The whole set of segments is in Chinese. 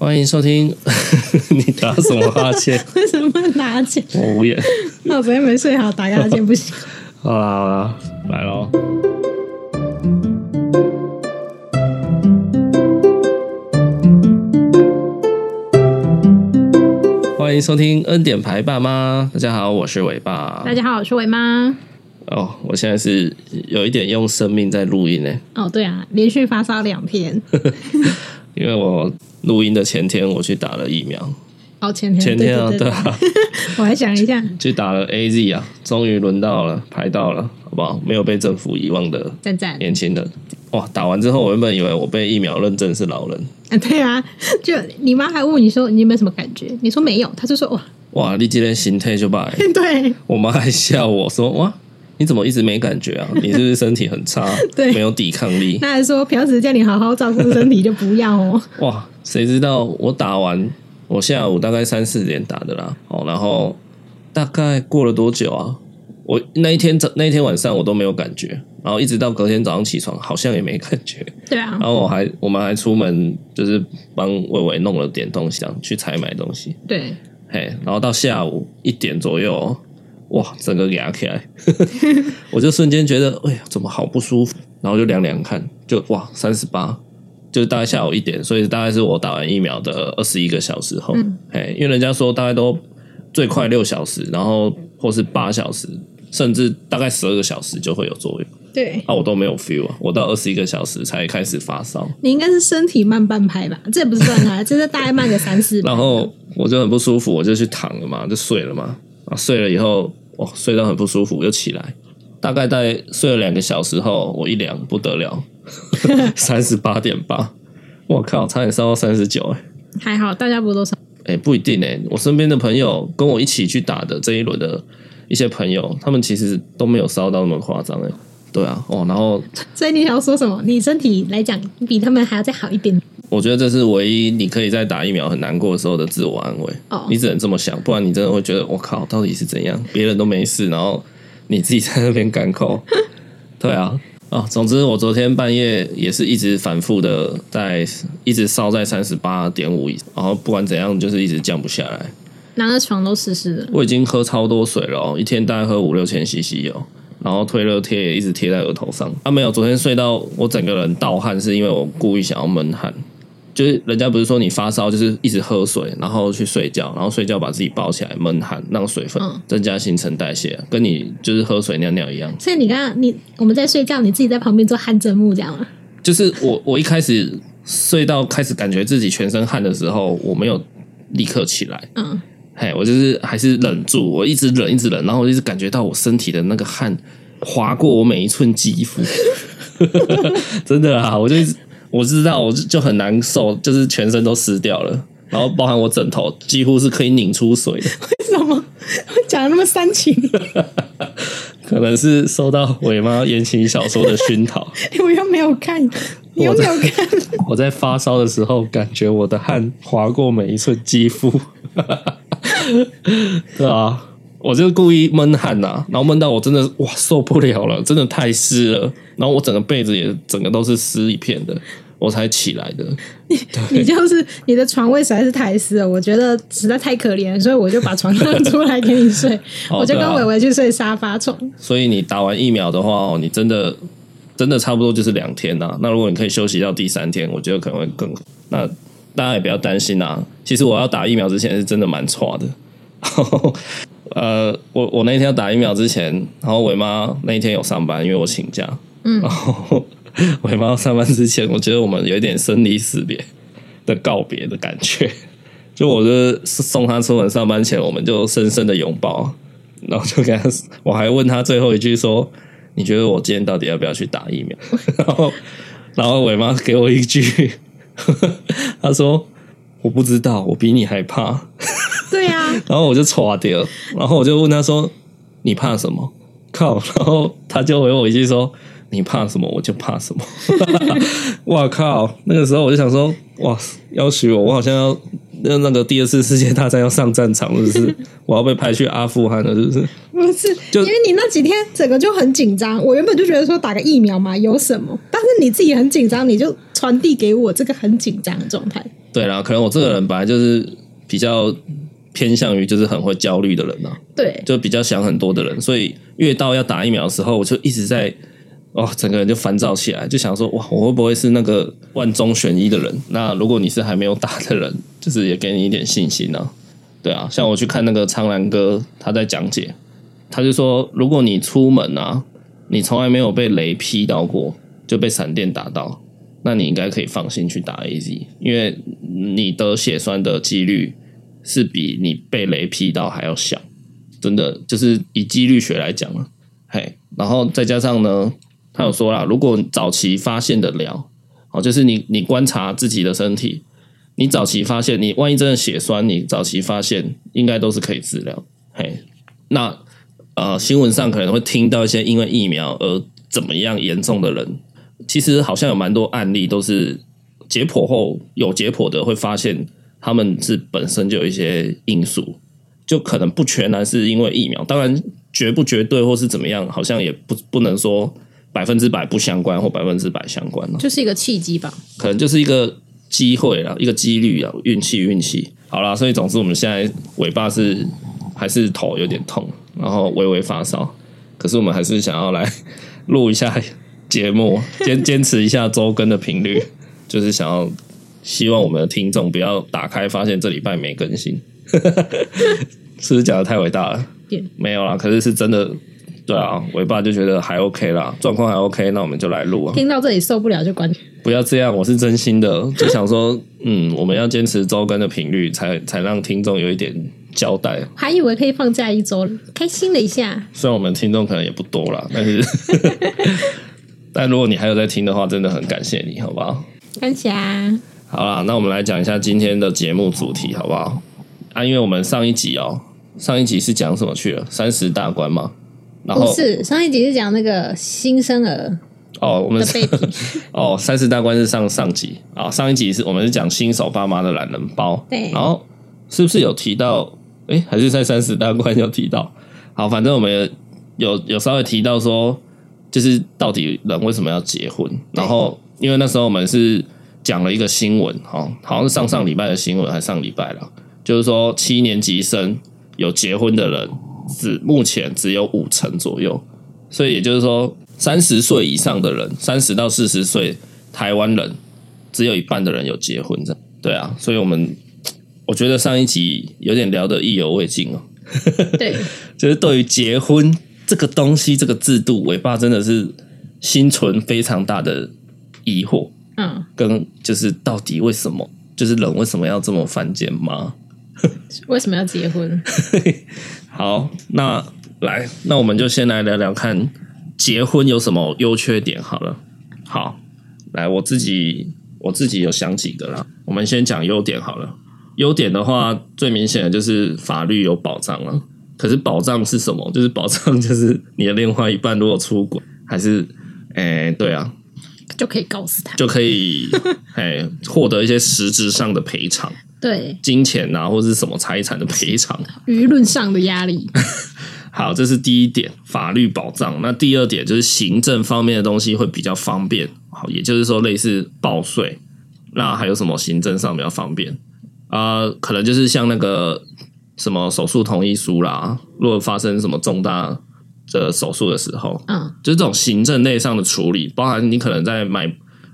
欢迎收听。你打什么哈欠？为什么打哈欠？我无言。那我昨天没睡好，打个哈欠不行。好啦好啦，来喽。欢迎收听恩典牌爸妈。大家好，我是伟爸。大家好，我是伟妈。哦，我现在是有一点用生命在录音呢。哦，对啊，连续发烧两天。因为我录音的前天我去打了疫苗，哦，前天前天啊，对，我还想一下，去打了 AZ 啊，终于轮到了，排到了，好不好？没有被政府遗忘的赞赞年轻人，哇！打完之后，我原本以为我被疫苗认证是老人啊，对啊，就你妈还问你说你有没有什么感觉？你说没有，她就说哇哇，你今天心态就败，对，我妈还笑我说哇。你怎么一直没感觉啊？你是不是身体很差？对，没有抵抗力。那还说平时叫你好好照顾身体，就不要哦。哇，谁知道我打完，我下午大概三四点打的啦。哦，然后大概过了多久啊？我那一天早那一天晚上我都没有感觉，然后一直到隔天早上起床，好像也没感觉。对啊。然后我还我们还出门，就是帮伟伟弄了点东西，去采买东西。对。嘿，然后到下午一点左右。哇，整个压起来，我就瞬间觉得，哎呀，怎么好不舒服？然后就量量看，就哇，三十八，就大概下午一点，所以大概是我打完疫苗的二十一个小时后，哎、嗯，因为人家说大概都最快六小时，然后或是八小时，甚至大概十二个小时就会有作用。对，啊，我都没有 feel 啊，我到二十一个小时才开始发烧。你应该是身体慢半拍吧？这也不是算它，这是大概慢个三四。然后我就很不舒服，我就去躺了嘛，就睡了嘛，啊，睡了以后。哦，睡到很不舒服，又起来，大概在睡了两个小时后，我一量不得了，三十八点八，我靠，差点烧到三十九哎，还好大家不都烧？哎、欸，不一定哎，我身边的朋友跟我一起去打的这一轮的一些朋友，他们其实都没有烧到那么夸张哎，对啊，哦，然后，所以你想要说什么？你身体来讲比他们还要再好一点。我觉得这是唯一你可以在打疫苗很难过的时候的自我安慰。哦，你只能这么想，不然你真的会觉得我靠，到底是怎样？别人都没事，然后你自己在那边干口。对啊，哦，总之我昨天半夜也是一直反复的在，一直烧在三十八点五以上，然后不管怎样就是一直降不下来，拿个床都湿湿的。我已经喝超多水了哦，一天大概喝五六千 CC 油。然后退热贴也一直贴在额头上。啊，没有，昨天睡到我整个人盗汗，是因为我故意想要闷汗。就是人家不是说你发烧就是一直喝水，然后去睡觉，然后睡觉把自己包起来闷汗，让水分增加新陈代谢，跟你就是喝水尿尿一样。所以你刚刚你我们在睡觉，你自己在旁边做汗蒸木这样吗？就是我我一开始睡到开始感觉自己全身汗的时候，我没有立刻起来。嗯，嘿，我就是还是忍住，我一直忍一直忍，然后我一直感觉到我身体的那个汗划过我每一寸肌肤，真的啊，我就。我知道，我就就很难受，就是全身都湿掉了，然后包含我枕头几乎是可以拧出水的。为什么讲的那么煽情？可能是受到尾妈言情小说的熏陶。我又没有看，你又没有看。我在发烧的时候，感觉我的汗划过每一寸肌肤。对啊，我就故意闷汗呐、啊，然后闷到我真的哇受不了了，真的太湿了。然后我整个被子也整个都是湿一片的，我才起来的。你你就是你的床位实在是太湿了，我觉得实在太可怜，所以我就把床让出来给你睡，我就跟伟伟去睡沙发床。所以你打完疫苗的话哦，你真的真的差不多就是两天呐。那如果你可以休息到第三天，我觉得可能会更。那大家也不要担心啊。其实我要打疫苗之前是真的蛮差的。呃，我我那天要打疫苗之前，然后伟妈那一天有上班，因为我请假。嗯，然后伟 妈上班之前，我觉得我们有一点生离死别的告别的感觉。就我就送她出门上班前，我们就深深的拥抱，然后就跟她，我还问她最后一句说：“你觉得我今天到底要不要去打疫苗？”然后，然后伟妈给我一句，他说：“我不知道，我比你还怕。”对呀、啊，然后我就剉掉，然后我就问他说：“你怕什么？”靠，然后他就回我一句说。你怕什么，我就怕什么。哇靠！那个时候我就想说，哇，要许我，我好像要那那个第二次世界大战要上战场了，是不是？我要被派去阿富汗了，是不是？不是，就因为你那几天整个就很紧张。我原本就觉得说打个疫苗嘛，有什么？但是你自己很紧张，你就传递给我这个很紧张的状态。对啦，可能我这个人本来就是比较偏向于就是很会焦虑的人呐，对，就比较想很多的人，所以越到要打疫苗的时候，我就一直在哦，整个人就烦躁起来，就想说哇，我会不会是那个万中选一的人？那如果你是还没有打的人，就是也给你一点信心啊。对啊，像我去看那个苍兰哥，他在讲解，他就说，如果你出门啊，你从来没有被雷劈到过，就被闪电打到。那你应该可以放心去打 AZ，因为你得血栓的几率是比你被雷劈到还要小，真的就是以几率学来讲啊，嘿，然后再加上呢，他有说啦，如果早期发现的了，哦，就是你你观察自己的身体，你早期发现，你万一真的血栓，你早期发现应该都是可以治疗，嘿，那呃新闻上可能会听到一些因为疫苗而怎么样严重的人。其实好像有蛮多案例都是解剖后有解剖的会发现他们是本身就有一些因素，就可能不全然是因为疫苗，当然绝不绝对或是怎么样，好像也不不能说百分之百不相关或百分之百相关，就是一个契机吧，可能就是一个机会啦，一个几率啊，运气运气。好啦，所以总之我们现在尾巴是还是头有点痛，然后微微发烧，可是我们还是想要来录一下。节目坚坚持一下周更的频率，就是想要希望我们的听众不要打开发现这礼拜没更新，是不是讲的太伟大了？没有啦，可是是真的，对啊，尾巴就觉得还 OK 啦，状况还 OK，那我们就来录啊。听到这里受不了就关。不要这样，我是真心的，就想说，嗯，我们要坚持周更的频率，才才让听众有一点交代。还以为可以放假一周，开心了一下。虽然我们听众可能也不多啦，但是。但如果你还有在听的话，真的很感谢你，好不好？感谢啊！好啦，那我们来讲一下今天的节目主题，好不好？啊，因为我们上一集哦，上一集是讲什么去了？三十大关嘛？然后不是上一集是讲那个新生儿哦，我们是 哦，三十大关是上上集啊，上一集是我们是讲新手爸妈的懒人包，对，然后是不是有提到？哎，还是在三十大关有提到？好，反正我们有有稍微提到说。就是到底人为什么要结婚？然后因为那时候我们是讲了一个新闻，哈，好像是上上礼拜的新闻，还上礼拜了。就是说七年级生有结婚的人，只目前只有五成左右。所以也就是说，三十岁以上的人，三十到四十岁台湾人，只有一半的人有结婚。这样对啊，所以我们我觉得上一集有点聊得意犹未尽哦。对，就是对于结婚。这个东西，这个制度，尾巴真的是心存非常大的疑惑。嗯，跟就是到底为什么，就是人为什么要这么犯贱吗？为什么要结婚？好，那来，那我们就先来聊聊看结婚有什么优缺点。好了，好，来，我自己我自己有想几个啦。我们先讲优点好了。优点的话，最明显的就是法律有保障了。可是保障是什么？就是保障，就是你的另外一半如果出轨，还是诶、欸，对啊，就可以告诉他，就可以 诶获得一些实质上的赔偿，对，金钱啊，或者是什么财产的赔偿，舆论上的压力。好，这是第一点，法律保障。那第二点就是行政方面的东西会比较方便，好，也就是说类似报税，那还有什么行政上比较方便啊、呃？可能就是像那个。什么手术同意书啦？如果发生什么重大的手术的时候，嗯，就是这种行政类上的处理，包含你可能在买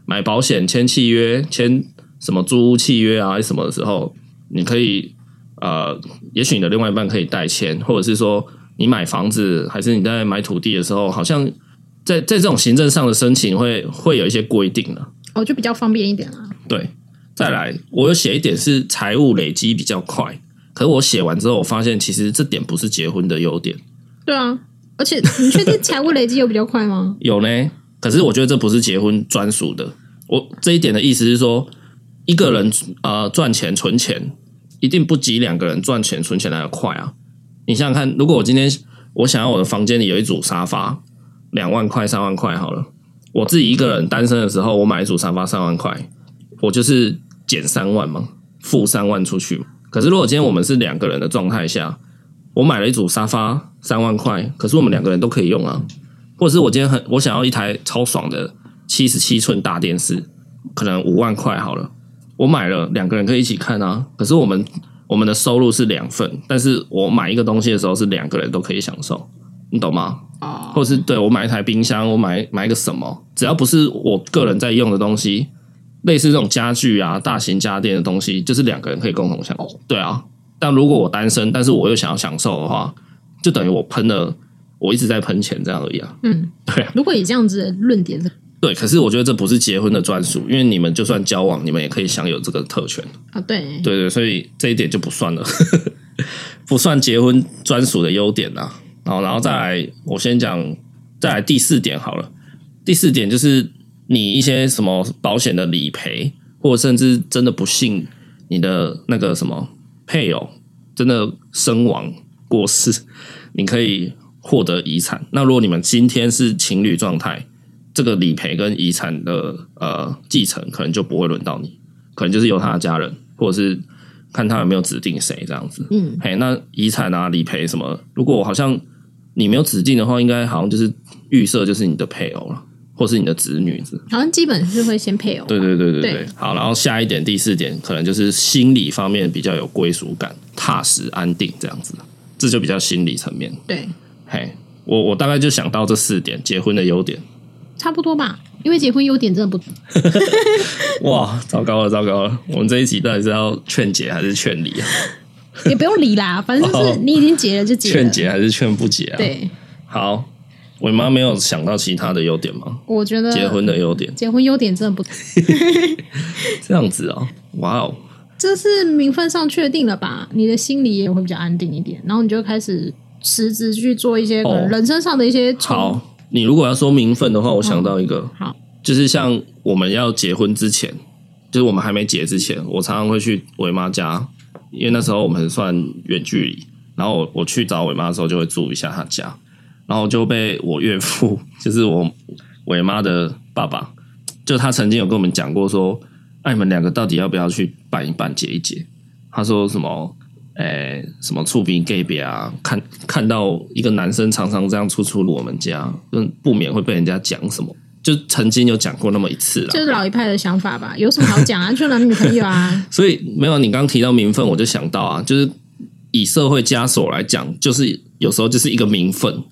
买保险、签契约、签什么租屋契约啊，什么的时候，你可以呃，也许你的另外一半可以代签，或者是说你买房子，还是你在买土地的时候，好像在在这种行政上的申请会会有一些规定的，哦，就比较方便一点啊。对，再来，我有写一点是财务累积比较快。可是我写完之后，我发现其实这点不是结婚的优点。对啊，而且你确定财务累积有比较快吗？有呢，可是我觉得这不是结婚专属的。我这一点的意思是说，一个人呃赚钱存钱，一定不及两个人赚钱存钱来的快啊。你想想看，如果我今天我想要我的房间里有一组沙发，两万块、三万块好了，我自己一个人单身的时候，我买一组沙发三万块，我就是减三万嘛，付三万出去。可是，如果今天我们是两个人的状态下，我买了一组沙发三万块，可是我们两个人都可以用啊。或者是我今天很我想要一台超爽的七十七寸大电视，可能五万块好了，我买了两个人可以一起看啊。可是我们我们的收入是两份，但是我买一个东西的时候是两个人都可以享受，你懂吗？哦，或者是对我买一台冰箱，我买买一个什么，只要不是我个人在用的东西，类似这种家具啊、大型家电的东西，就是两个人可以共同享受。对啊，但如果我单身，但是我又想要享受的话，就等于我喷了，我一直在喷钱这样而已啊。嗯，对啊。如果以这样子的论点是，对，可是我觉得这不是结婚的专属，因为你们就算交往，你们也可以享有这个特权啊。对，对对，所以这一点就不算了，不算结婚专属的优点啊。然后，然后再来，我先讲，再来第四点好了。第四点就是你一些什么保险的理赔，或者甚至真的不幸你的那个什么配偶真的身亡过世，你可以获得遗产。那如果你们今天是情侣状态，这个理赔跟遗产的呃继承可能就不会轮到你，可能就是由他的家人，或者是看他有没有指定谁这样子。嗯，嘿，那遗产啊、理赔什么，如果好像。你没有指定的话，应该好像就是预设就是你的配偶了，或是你的子女子。好像基本是会先配偶。对对对对对。对好，然后下一点，第四点，可能就是心理方面比较有归属感、踏实安定这样子，这就比较心理层面。对，嘿，我我大概就想到这四点，结婚的优点。差不多吧，因为结婚优点真的不。哇，糟糕了，糟糕了！我们这一集到底是要劝结还是劝离啊？也不用理啦，反正就是你已经结了就结了。劝结还是劝不结啊？对，好，我妈没有想到其他的优点吗？我觉得结婚的优点，结婚优点真的不 这样子哦，哇哦，这是名分上确定了吧？你的心里也会比较安定一点，然后你就开始辞职去做一些可能人生上的一些、哦。好，你如果要说名分的话，我想到一个，哦、好，就是像我们要结婚之前，就是我们还没结之前，我常常会去伟妈家。因为那时候我们算远距离，然后我我去找伟妈的时候就会住一下她家，然后就被我岳父，就是我伟妈的爸爸，就他曾经有跟我们讲过说，哎，你们两个到底要不要去办一办结一结？他说什么，哎，什么触鼻 gay 别啊，看看到一个男生常常这样出出入我们家，就不免会被人家讲什么。就曾经有讲过那么一次了，就是老一派的想法吧，有什么好讲啊？就男女朋友啊。所以没有你刚刚提到名分，我就想到啊，就是以社会枷锁来讲，就是有时候就是一个名分。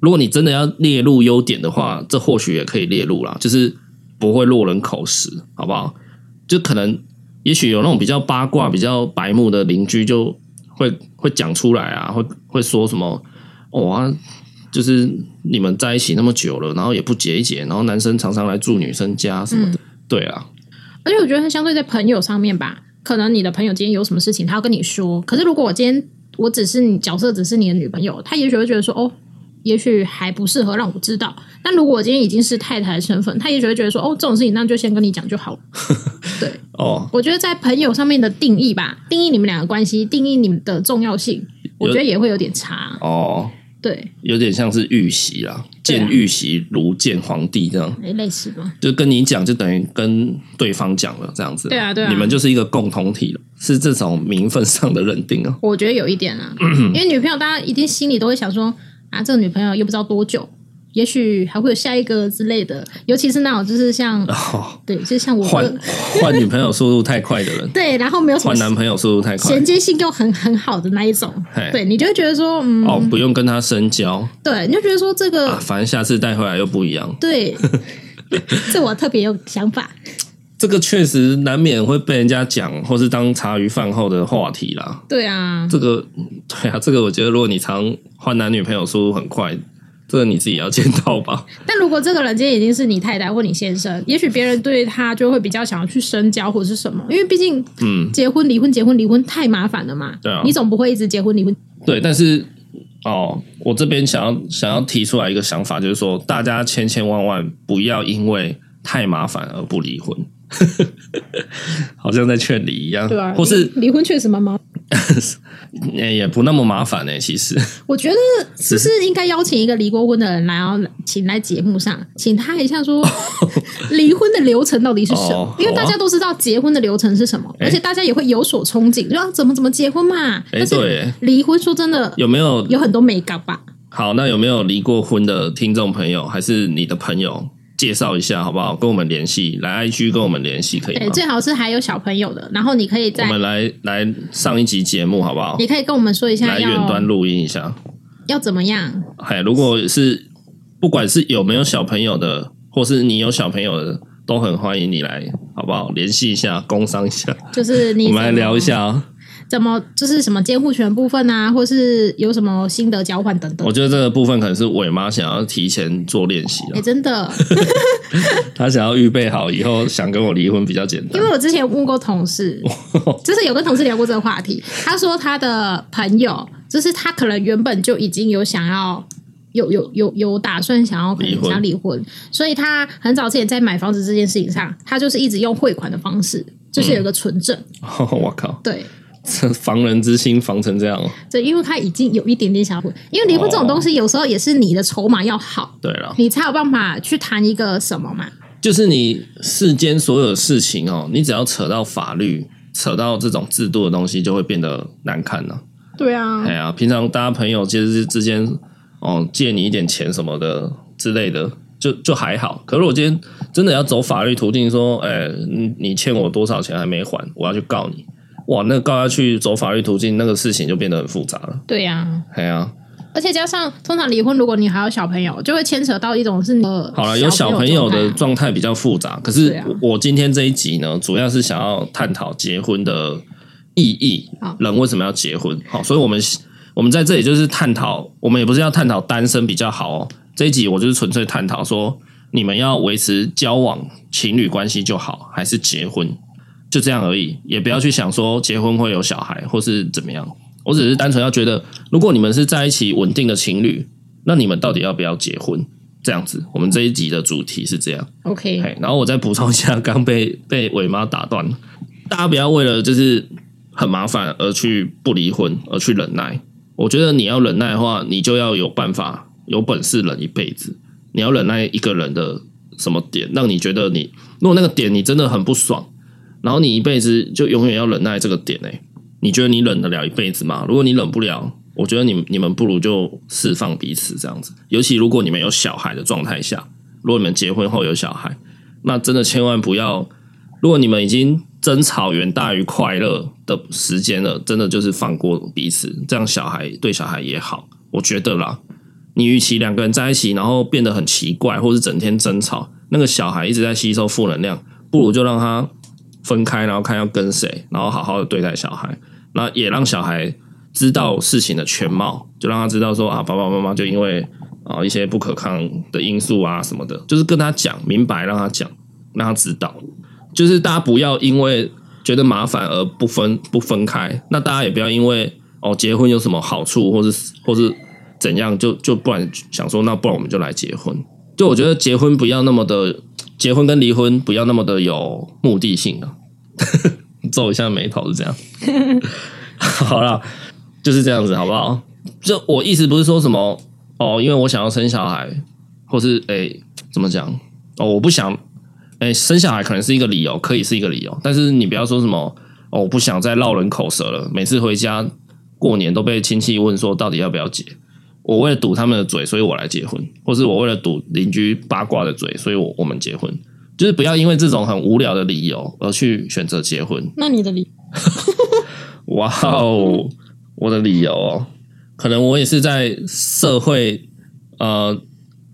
如果你真的要列入优点的话，这或许也可以列入啦，就是不会落人口实，好不好？就可能也许有那种比较八卦、比较白目的邻居，就会会讲出来啊，会会说什么哦啊。就是你们在一起那么久了，然后也不结一结，然后男生常常来住女生家什么的，嗯、对啊。而且我觉得，相对在朋友上面吧，可能你的朋友今天有什么事情，他要跟你说。可是如果我今天我只是你角色，只是你的女朋友，他也许会觉得说，哦，也许还不适合让我知道。但如果我今天已经是太太的身份，他也许会觉得说，哦，这种事情那就先跟你讲就好了。对，哦，我觉得在朋友上面的定义吧，定义你们两个关系，定义你们的重要性，我觉得也会有点差哦。对，有点像是玉玺啦，见玉玺如见皇帝这样，哎，类似吧？就跟你讲，就等于跟对方讲了这样子。对啊，对啊，你们就是一个共同体了，是这种名分上的认定啊。我觉得有一点啊，因为女朋友，大家一定心里都会想说啊，这个女朋友又不知道多久。也许还会有下一个之类的，尤其是那种就是像，哦、对，就像我换换女朋友速度太快的人，对，然后没有换男朋友速度太快，衔接性又很很好的那一种，对，你就会觉得说，嗯，哦，不用跟他深交，对，你就觉得说这个，啊、反正下次带回来又不一样，对，这我特别有想法。这个确实难免会被人家讲，或是当茶余饭后的话题啦。对啊，这个，对啊，这个我觉得，如果你常换男女朋友速度很快。这个你自己要见到吧。但如果这个人今天已经是你太太或你先生，也许别人对他就会比较想要去深交或者是什么，因为毕竟，嗯，结婚离婚结婚离婚太麻烦了嘛。对啊，你总不会一直结婚离婚。对，但是哦，我这边想要想要提出来一个想法，就是说，大家千千万万不要因为太麻烦而不离婚，好像在劝离一样。对啊，或是离婚确实蛮麻烦。也也不那么麻烦呢、欸。其实我觉得是不是应该邀请一个离过婚的人来，然后请来节目上，请他一下说 离婚的流程到底是什么？哦、因为大家都知道结婚的流程是什么，哦、而且大家也会有所憧憬，说、欸、怎么怎么结婚嘛。但是离婚说真的有没有有很多美感吧？好，那有没有离过婚的听众朋友，还是你的朋友？介绍一下好不好？跟我们联系，来 IG 跟我们联系可以吗？对，最好是还有小朋友的，然后你可以在我们来来上一集节目好不好？你可以跟我们说一下，来远端录音一下，要怎么样？哎，如果是不管是有没有小朋友的，或是你有小朋友的，都很欢迎你来，好不好？联系一下，工商一下，就是你我们来聊一下哦。怎么就是什么监护权部分啊，或是有什么心得交换等等？我觉得这个部分可能是伟妈想要提前做练习哎，真的，她想要预备好以后想跟我离婚比较简单。因为我之前问过同事，就是有跟同事聊过这个话题，他说他的朋友，就是他可能原本就已经有想要有有有有打算想要可能想离婚，所以他很早之前在买房子这件事情上，他就是一直用汇款的方式，就是有个存证。我、嗯、靠，对。防人之心防成这样哦，对，因为他已经有一点点想婚，因为离婚这种东西有时候也是你的筹码要好，对了，你才有办法去谈一个什么嘛。就是你世间所有事情哦，你只要扯到法律、扯到这种制度的东西，就会变得难看了。对啊，哎呀，平常大家朋友其实之间哦，借你一点钱什么的之类的，就就还好。可是我今天真的要走法律途径，说，哎，你你欠我多少钱还没还，我要去告你。哇，那个告下去走法律途径，那个事情就变得很复杂了。对呀、啊，对呀、啊，而且加上通常离婚，如果你还有小朋友，就会牵扯到一种是你好了，有小朋友的状态比较复杂。可是我今天这一集呢，主要是想要探讨结婚的意义，人为什么要结婚？好，所以我们我们在这里就是探讨，我们也不是要探讨单身比较好哦。这一集我就是纯粹探讨说，你们要维持交往情侣关系就好，还是结婚？就这样而已，也不要去想说结婚会有小孩或是怎么样。我只是单纯要觉得，如果你们是在一起稳定的情侣，那你们到底要不要结婚？这样子，我们这一集的主题是这样。OK，然后我再补充一下，刚被被伟妈打断，大家不要为了就是很麻烦而去不离婚，而去忍耐。我觉得你要忍耐的话，你就要有办法、有本事忍一辈子。你要忍耐一个人的什么点，让你觉得你如果那个点你真的很不爽。然后你一辈子就永远要忍耐这个点诶，你觉得你忍得了一辈子吗？如果你忍不了，我觉得你你们不如就释放彼此这样子。尤其如果你们有小孩的状态下，如果你们结婚后有小孩，那真的千万不要。如果你们已经争吵远大于快乐的时间了，真的就是放过彼此，这样小孩对小孩也好。我觉得啦，你与其两个人在一起，然后变得很奇怪，或是整天争吵，那个小孩一直在吸收负能量，不如就让他。分开，然后看要跟谁，然后好好的对待小孩，那也让小孩知道事情的全貌，就让他知道说啊，爸爸妈妈就因为啊一些不可抗的因素啊什么的，就是跟他讲明白，让他讲，让他知道，就是大家不要因为觉得麻烦而不分不分开，那大家也不要因为哦结婚有什么好处，或是或是怎样，就就不然想说，那不然我们就来结婚，就我觉得结婚不要那么的。结婚跟离婚不要那么的有目的性啊，皱一下眉头是这样。好了，就是这样子，好不好？就我意思不是说什么哦，因为我想要生小孩，或是诶、怎么讲哦，我不想诶、生小孩可能是一个理由，可以是一个理由，但是你不要说什么哦，我不想再落人口舌了。每次回家过年都被亲戚问说到底要不要结。我为了堵他们的嘴，所以我来结婚，或是我为了堵邻居八卦的嘴，所以我我们结婚，就是不要因为这种很无聊的理由而去选择结婚。那你的理？哇哦，我的理由哦，可能我也是在社会呃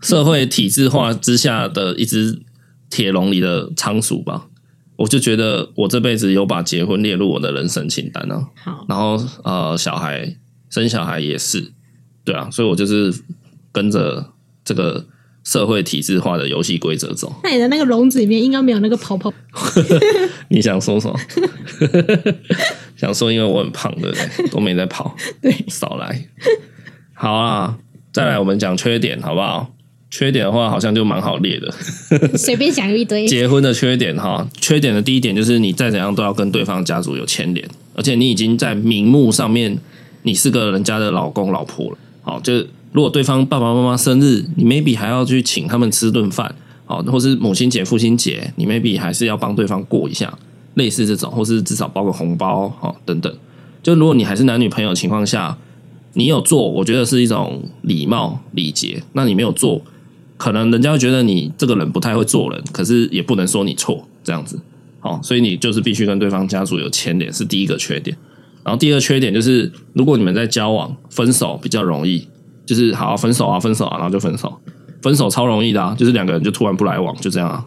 社会体制化之下的一只铁笼里的仓鼠吧。我就觉得我这辈子有把结婚列入我的人生清单呢。好，然后呃，小孩生小孩也是。对啊，所以我就是跟着这个社会体制化的游戏规则走。那你的那个笼子里面应该没有那个泡泡。你想说什么？想说因为我很胖，对不对？都没在跑。对，少来。好啊，再来我们讲缺点，好不好？缺点的话，好像就蛮好列的。随便讲一堆。结婚的缺点哈，缺点的第一点就是你再怎样都要跟对方家族有牵连，而且你已经在名目上面，你是个人家的老公老婆了。好，就如果对方爸爸妈妈生日，你 maybe 还要去请他们吃顿饭，好，或是母亲节、父亲节，你 maybe 还是要帮对方过一下，类似这种，或是至少包个红包，好，等等。就如果你还是男女朋友情况下，你有做，我觉得是一种礼貌礼节。那你没有做，可能人家会觉得你这个人不太会做人，可是也不能说你错这样子。哦，所以你就是必须跟对方家属有牵连，是第一个缺点。然后第二个缺点就是，如果你们在交往，分手比较容易，就是好好分手啊，分手啊，然后就分手，分手超容易的啊，就是两个人就突然不来往，就这样啊。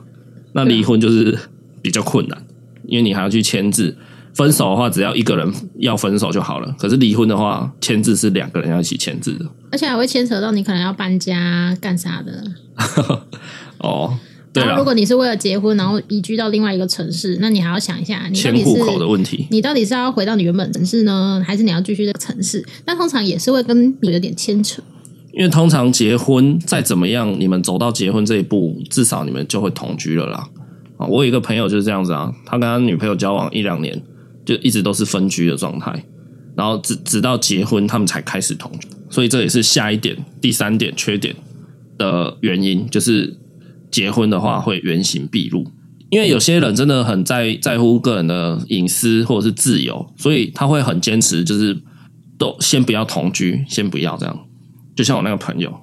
那离婚就是比较困难，因为你还要去签字。分手的话，只要一个人要分手就好了。可是离婚的话，签字是两个人要一起签字的，而且还会牵扯到你可能要搬家干啥的。哦，对。然后如果你是为了结婚，然后移居到另外一个城市，那你还要想一下，你迁户口的问题。你到底是要回到你原本城市呢，还是你要继续这个城市？那通常也是会跟你有点牵扯。因为通常结婚再怎么样，你们走到结婚这一步，至少你们就会同居了啦。啊，我有一个朋友就是这样子啊，他跟他女朋友交往一两年。就一直都是分居的状态，然后直直到结婚，他们才开始同居，所以这也是下一点第三点缺点的原因，就是结婚的话会原形毕露，因为有些人真的很在在乎个人的隐私或者是自由，所以他会很坚持，就是都先不要同居，先不要这样。就像我那个朋友，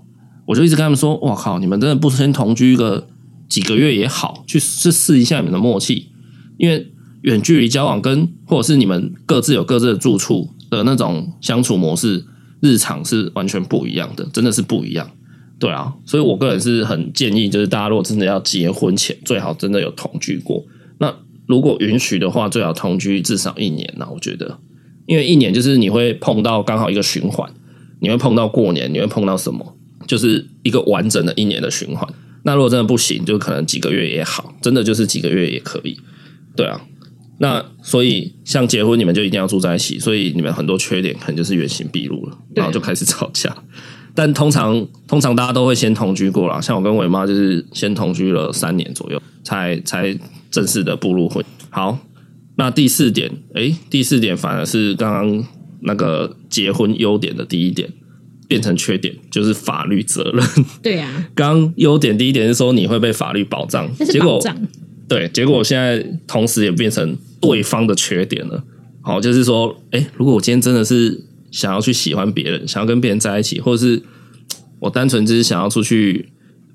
我就一直跟他们说：“哇靠，你们真的不先同居个几个月也好，去试试一下你们的默契，因为。”远距离交往跟或者是你们各自有各自的住处的那种相处模式，日常是完全不一样的，真的是不一样。对啊，所以我个人是很建议，就是大家如果真的要结婚前，最好真的有同居过。那如果允许的话，最好同居至少一年呢。我觉得，因为一年就是你会碰到刚好一个循环，你会碰到过年，你会碰到什么，就是一个完整的一年的循环。那如果真的不行，就可能几个月也好，真的就是几个月也可以。对啊。那所以，像结婚，你们就一定要住在一起，所以你们很多缺点可能就是原形毕露了，然后就开始吵架。但通常，通常大家都会先同居过啦，像我跟伟妈就是先同居了三年左右，才才正式的步入婚。好，那第四点，诶，第四点反而是刚刚那个结婚优点的第一点变成缺点，就是法律责任。对呀、啊，刚优点第一点是说你会被法律保障，结果。对，结果现在同时也变成对方的缺点了。好，就是说，诶，如果我今天真的是想要去喜欢别人，想要跟别人在一起，或者是 我单纯只是想要出去，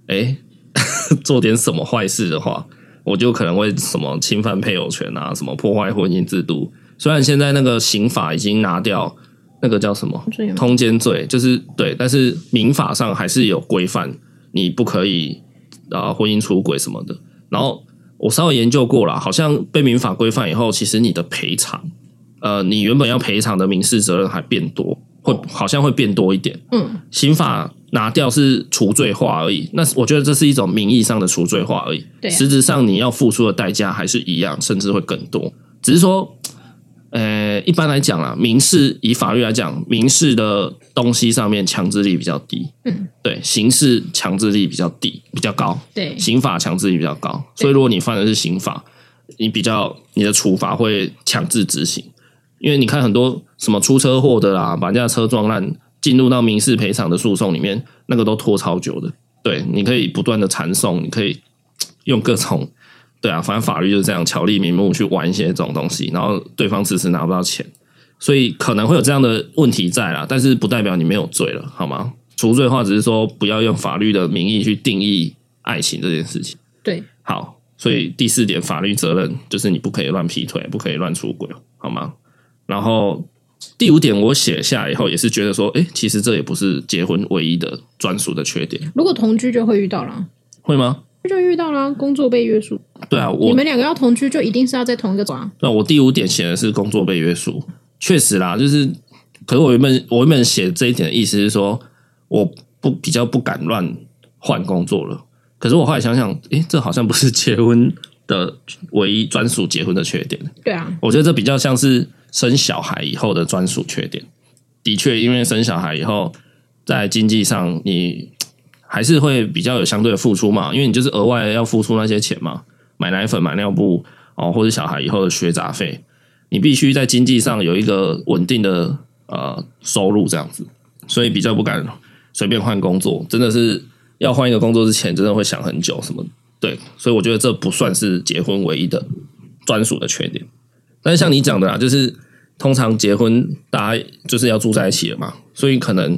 诶，做点什么坏事的话，我就可能会什么侵犯配偶权啊，什么破坏婚姻制度。虽然现在那个刑法已经拿掉，那个叫什么通奸罪，就是对，但是民法上还是有规范，你不可以啊婚姻出轨什么的，然后。我稍微研究过了，好像被民法规范以后，其实你的赔偿，呃，你原本要赔偿的民事责任还变多，会好像会变多一点。嗯，刑法拿掉是除罪化而已，那我觉得这是一种名义上的除罪化而已。对啊，实质上你要付出的代价还是一样，甚至会更多，只是说。呃，一般来讲啊，民事以法律来讲，民事的东西上面强制力比较低，嗯，对，刑事强制力比较低，比较高，对，刑法强制力比较高，所以如果你犯的是刑法，你比较你的处罚会强制执行，因为你看很多什么出车祸的啦，把人家车撞烂，进入到民事赔偿的诉讼里面，那个都拖超久的，对，你可以不断的缠讼，你可以 用各种。对啊，反正法律就是这样，巧立名目去玩一些这种东西，然后对方迟迟拿不到钱，所以可能会有这样的问题在啦，但是不代表你没有罪了，好吗？除罪化只是说不要用法律的名义去定义爱情这件事情。对，好，所以第四点法律责任就是你不可以乱劈腿，不可以乱出轨，好吗？然后第五点我写下来以后也是觉得说，哎，其实这也不是结婚唯一的专属的缺点。如果同居就会遇到了，会吗？就遇到了工作被约束。对啊，我你们两个要同居，就一定是要在同一个床。那我第五点写的是工作被约束，确实啦，就是。可是我原本我原本写这一点的意思是说，我不比较不敢乱换工作了。可是我后来想想，诶，这好像不是结婚的唯一专属结婚的缺点。对啊，我觉得这比较像是生小孩以后的专属缺点。的确，因为生小孩以后，在经济上你。还是会比较有相对的付出嘛，因为你就是额外要付出那些钱嘛，买奶粉、买尿布哦，或者小孩以后的学杂费，你必须在经济上有一个稳定的呃收入这样子，所以比较不敢随便换工作，真的是要换一个工作之前，真的会想很久什么，对，所以我觉得这不算是结婚唯一的专属的缺点，但是像你讲的啊，就是通常结婚大家就是要住在一起了嘛，所以可能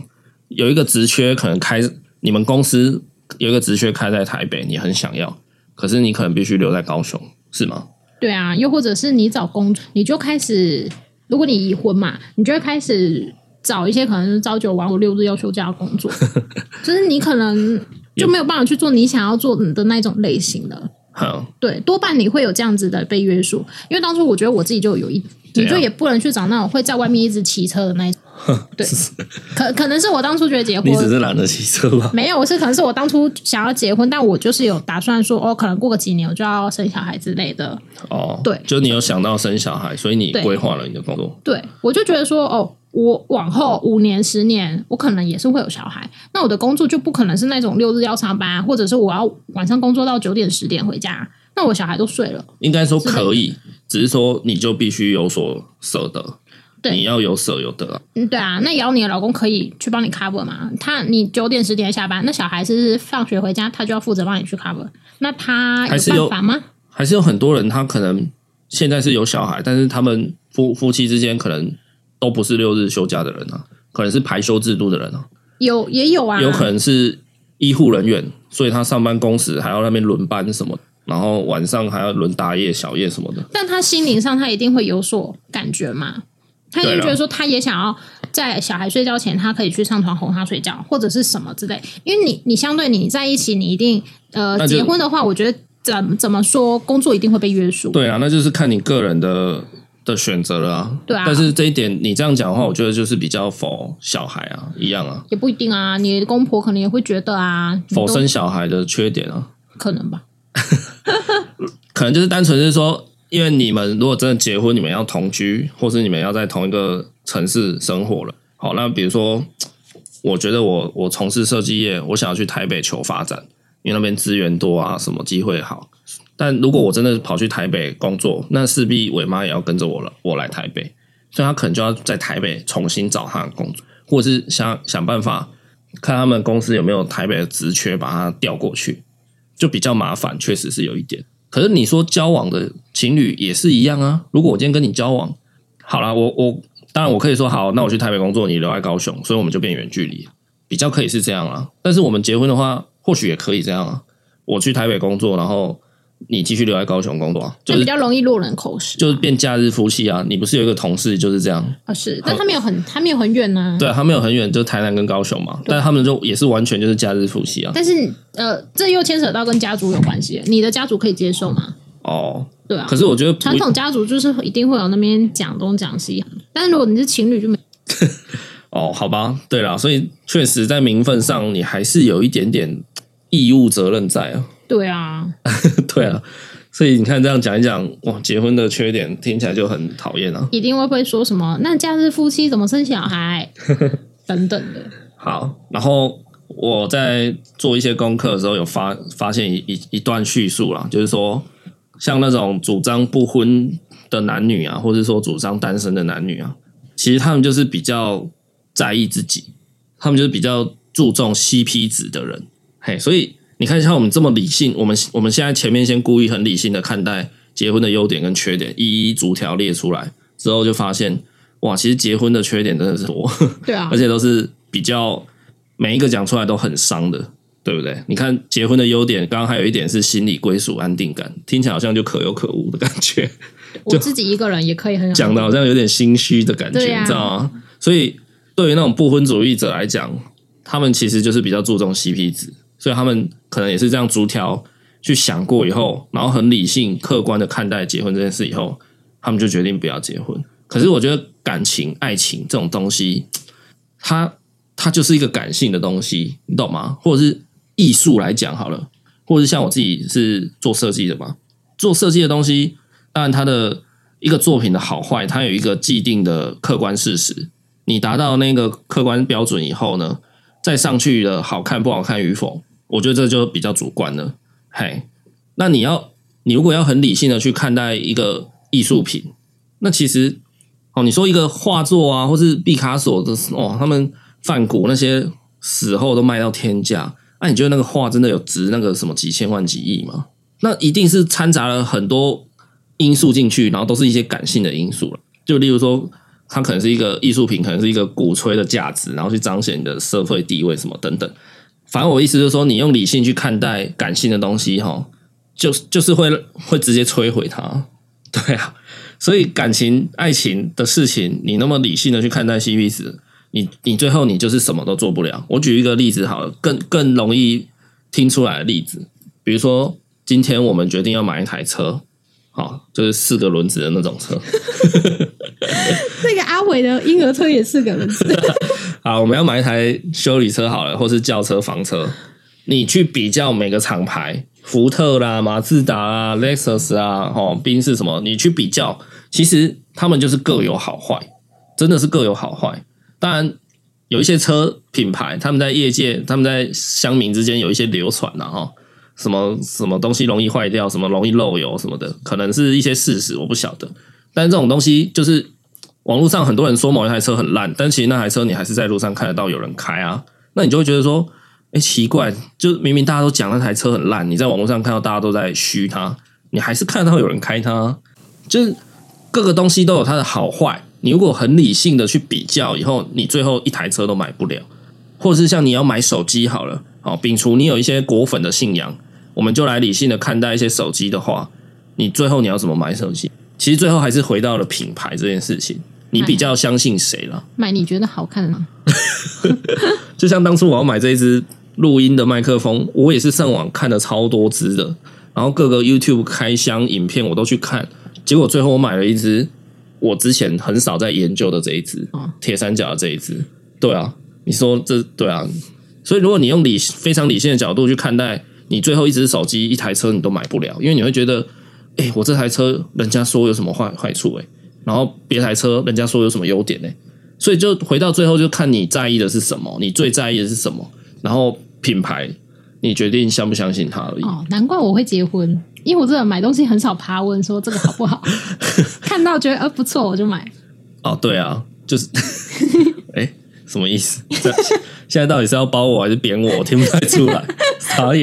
有一个职缺可能开。你们公司有一个职缺开在台北，你很想要，可是你可能必须留在高雄，是吗？对啊，又或者是你找工作，你就开始，如果你已婚嘛，你就会开始找一些可能是朝九晚五、六日要休假的工作，就是你可能就没有办法去做你想要做的那种类型的。好，对，多半你会有这样子的被约束，因为当初我觉得我自己就有一，你就也不能去找那种会在外面一直骑车的那种。对，可可能是我当初觉得结婚，你只是懒得骑车吧？没有，我是可能是我当初想要结婚，但我就是有打算说，哦，可能过个几年我就要生小孩之类的。哦，对，就你有想到生小孩，所以你规划了你的工作。对，对，我就觉得说，哦。我往后五年、十年，我可能也是会有小孩，那我的工作就不可能是那种六日要上班，或者是我要晚上工作到九点、十点回家，那我小孩都睡了。应该说可以，只是说你就必须有所舍得，对，你要有舍有得。嗯，对啊，那也要你的老公可以去帮你 cover 嘛？他你九点、十点下班，那小孩是放学回家，他就要负责帮你去 cover，那他有办法吗？还是有，还是有很多人，他可能现在是有小孩，但是他们夫夫妻之间可能。都不是六日休假的人啊，可能是排休制度的人啊，有也有啊，有可能是医护人员，所以他上班工时还要那边轮班什么，然后晚上还要轮大夜、小夜什么的。但他心灵上他一定会有所感觉嘛，他一定觉得说他也想要在小孩睡觉前，他可以去上床哄他睡觉，或者是什么之类。因为你你相对你在一起，你一定呃结婚的话，我觉得怎怎么说，工作一定会被约束。对啊，那就是看你个人的。的选择了啊，对啊，但是这一点你这样讲的话，我觉得就是比较否小孩啊，一样啊，也不一定啊，你的公婆可能也会觉得啊，否生小孩的缺点啊，可能吧，可能就是单纯是说，因为你们如果真的结婚，你们要同居，或是你们要在同一个城市生活了，好，那比如说，我觉得我我从事设计业，我想要去台北求发展，因为那边资源多啊，什么机会好。但如果我真的跑去台北工作，那势必伟妈也要跟着我了。我来台北，所以他可能就要在台北重新找他的工作，或者是想想办法看他们公司有没有台北的职缺，把他调过去，就比较麻烦。确实是有一点。可是你说交往的情侣也是一样啊。如果我今天跟你交往，好啦，我我当然我可以说好，那我去台北工作，你留在高雄，所以我们就变远距离，比较可以是这样啊。但是我们结婚的话，或许也可以这样啊。我去台北工作，然后。你继续留在高雄工作，啊，就比较容易落人口实，就是变假日夫妻啊。你不是有一个同事就是这样啊？是，但他没有很，他没有很远呢，啊。对，他没有很远，就台南跟高雄嘛。但他们就也是完全就是假日夫妻啊。但是呃，这又牵扯到跟家族有关系。你的家族可以接受吗？哦，对啊。可是我觉得传统家族就是一定会有那边讲东讲西，但是如果你是情侣就没。哦，好吧，对啦，所以确实在名分上你还是有一点点义务责任在啊。对啊，对啊，所以你看这样讲一讲，哇，结婚的缺点听起来就很讨厌啊！一定会不会说什么？那假日夫妻怎么生小孩？等等的。好，然后我在做一些功课的时候，有发发现一一一段叙述啦，就是说，像那种主张不婚的男女啊，或者说主张单身的男女啊，其实他们就是比较在意自己，他们就是比较注重 CP 值的人，嘿，所以。你看，像我们这么理性，我们我们现在前面先故意很理性的看待结婚的优点跟缺点，一一逐条列出来之后，就发现哇，其实结婚的缺点真的是多，对啊，而且都是比较每一个讲出来都很伤的，对不对？你看结婚的优点，刚刚还有一点是心理归属、安定感，听起来好像就可有可无的感觉。我自己一个人也可以很讲的好像有点心虚的感觉，啊、你知道吗？所以对于那种不婚主义者来讲，他们其实就是比较注重 CP 值。所以他们可能也是这样逐条去想过以后，然后很理性、客观的看待结婚这件事以后，他们就决定不要结婚。可是我觉得感情、爱情这种东西，它它就是一个感性的东西，你懂吗？或者是艺术来讲好了，或者是像我自己是做设计的嘛，做设计的东西，当然它的一个作品的好坏，它有一个既定的客观事实，你达到那个客观标准以后呢，再上去的好看不好看与否。我觉得这就比较主观了，嘿，那你要，你如果要很理性的去看待一个艺术品，那其实，哦，你说一个画作啊，或是毕卡索的哦，他们梵谷那些死后都卖到天价，那、你觉得那个画真的有值那个什么几千万几亿吗？那一定是掺杂了很多因素进去，然后都是一些感性的因素了。就例如说，它可能是一个艺术品，可能是一个鼓吹的价值，然后去彰显你的社会地位什么等等。反正我意思就是说，你用理性去看待感性的东西，哈，就就是会会直接摧毁它。对啊，所以感情、爱情的事情，你那么理性的去看待 CP 值，你你最后你就是什么都做不了。我举一个例子好了，更更容易听出来的例子，比如说今天我们决定要买一台车，好，就是四个轮子的那种车。那个阿伟的婴儿车也四个轮子。好，我们要买一台修理车好了，或是轿车、房车，你去比较每个厂牌。福特啦、马自达啊、Lexus 啊、哦，宾士什么，你去比较，其实他们就是各有好坏，真的是各有好坏。当然，有一些车品牌，他们在业界，他们在乡民之间有一些流传啊，哈，什么什么东西容易坏掉，什么容易漏油什么的，可能是一些事实，我不晓得。但这种东西就是网络上很多人说某一台车很烂，但其实那台车你还是在路上看得到有人开啊，那你就会觉得说。哎，奇怪，就明明大家都讲那台车很烂，你在网络上看到大家都在嘘它，你还是看得到有人开它，就是各个东西都有它的好坏。你如果很理性的去比较，以后你最后一台车都买不了，或者是像你要买手机好了，好，摒除你有一些果粉的信仰，我们就来理性的看待一些手机的话，你最后你要怎么买手机？其实最后还是回到了品牌这件事情，你比较相信谁了？买你觉得好看的吗？就像当初我要买这一支。录音的麦克风，我也是上网看了超多支的，然后各个 YouTube 开箱影片我都去看，结果最后我买了一支我之前很少在研究的这一支，铁三角的这一支。对啊，你说这对啊，所以如果你用理非常理性的角度去看待，你最后一只手机、一台车你都买不了，因为你会觉得，哎，我这台车人家说有什么坏坏处哎，然后别台车人家说有什么优点哎，所以就回到最后就看你在意的是什么，你最在意的是什么。然后品牌，你决定相不相信它而已。哦，难怪我会结婚，因为我这个买东西很少爬问说这个好不好，看到觉得呃不错我就买。哦，对啊，就是，哎，什么意思？现在到底是要包我还是贬我？我听不太出来。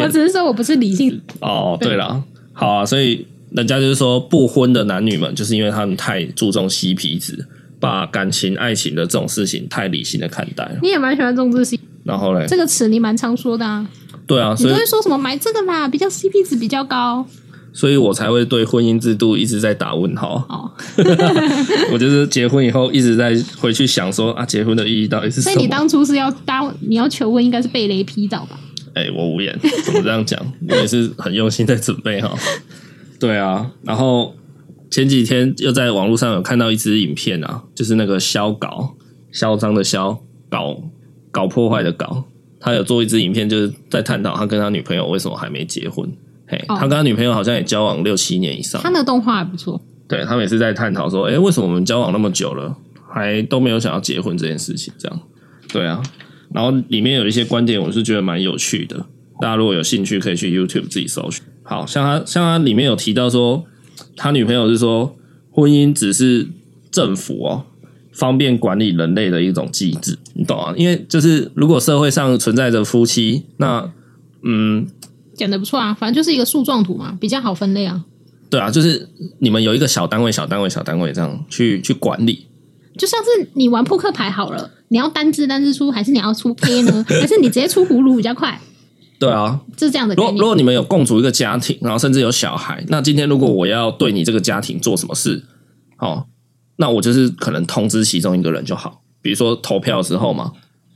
我只是说我不是理性。哦，对了，好啊，所以人家就是说不婚的男女们，就是因为他们太注重 CP 值，把感情、爱情的这种事情太理性的看待了。你也蛮喜欢重视性。然后嘞，这个词你蛮常说的啊。对啊，所以你都会说什么买这个啦，比较 CP 值比较高，所以我才会对婚姻制度一直在打问号。哦，我就是结婚以后一直在回去想说啊，结婚的意义到底是什么？所以你当初是要当你要求婚，应该是被雷劈到吧？哎，我无言，怎么这样讲？我也是很用心在准备哈。对啊，然后前几天又在网络上有看到一支影片啊，就是那个嚣搞，嚣张的嚣搞。搞破坏的搞，他有做一支影片，就是在探讨他跟他女朋友为什么还没结婚。嘿，哦、他跟他女朋友好像也交往六七年以上。他的动画还不错。对，他们也是在探讨说，哎、欸，为什么我们交往那么久了，还都没有想要结婚这件事情？这样，对啊。然后里面有一些观点，我是觉得蛮有趣的。大家如果有兴趣，可以去 YouTube 自己搜寻。好像他，像他里面有提到说，他女朋友是说，婚姻只是政府哦。方便管理人类的一种机制，你懂啊？因为就是如果社会上存在着夫妻，那嗯，讲的不错啊，反正就是一个树状图嘛，比较好分类啊。对啊，就是你们有一个小单位、小单位、小单位这样去去管理，就像是你玩扑克牌好了，你要单支单支出，还是你要出 K 呢？还是你直接出葫芦比较快？对啊，就是这样的。如果如果你们有共组一个家庭，然后甚至有小孩，那今天如果我要对你这个家庭做什么事，哦。那我就是可能通知其中一个人就好，比如说投票的时候嘛，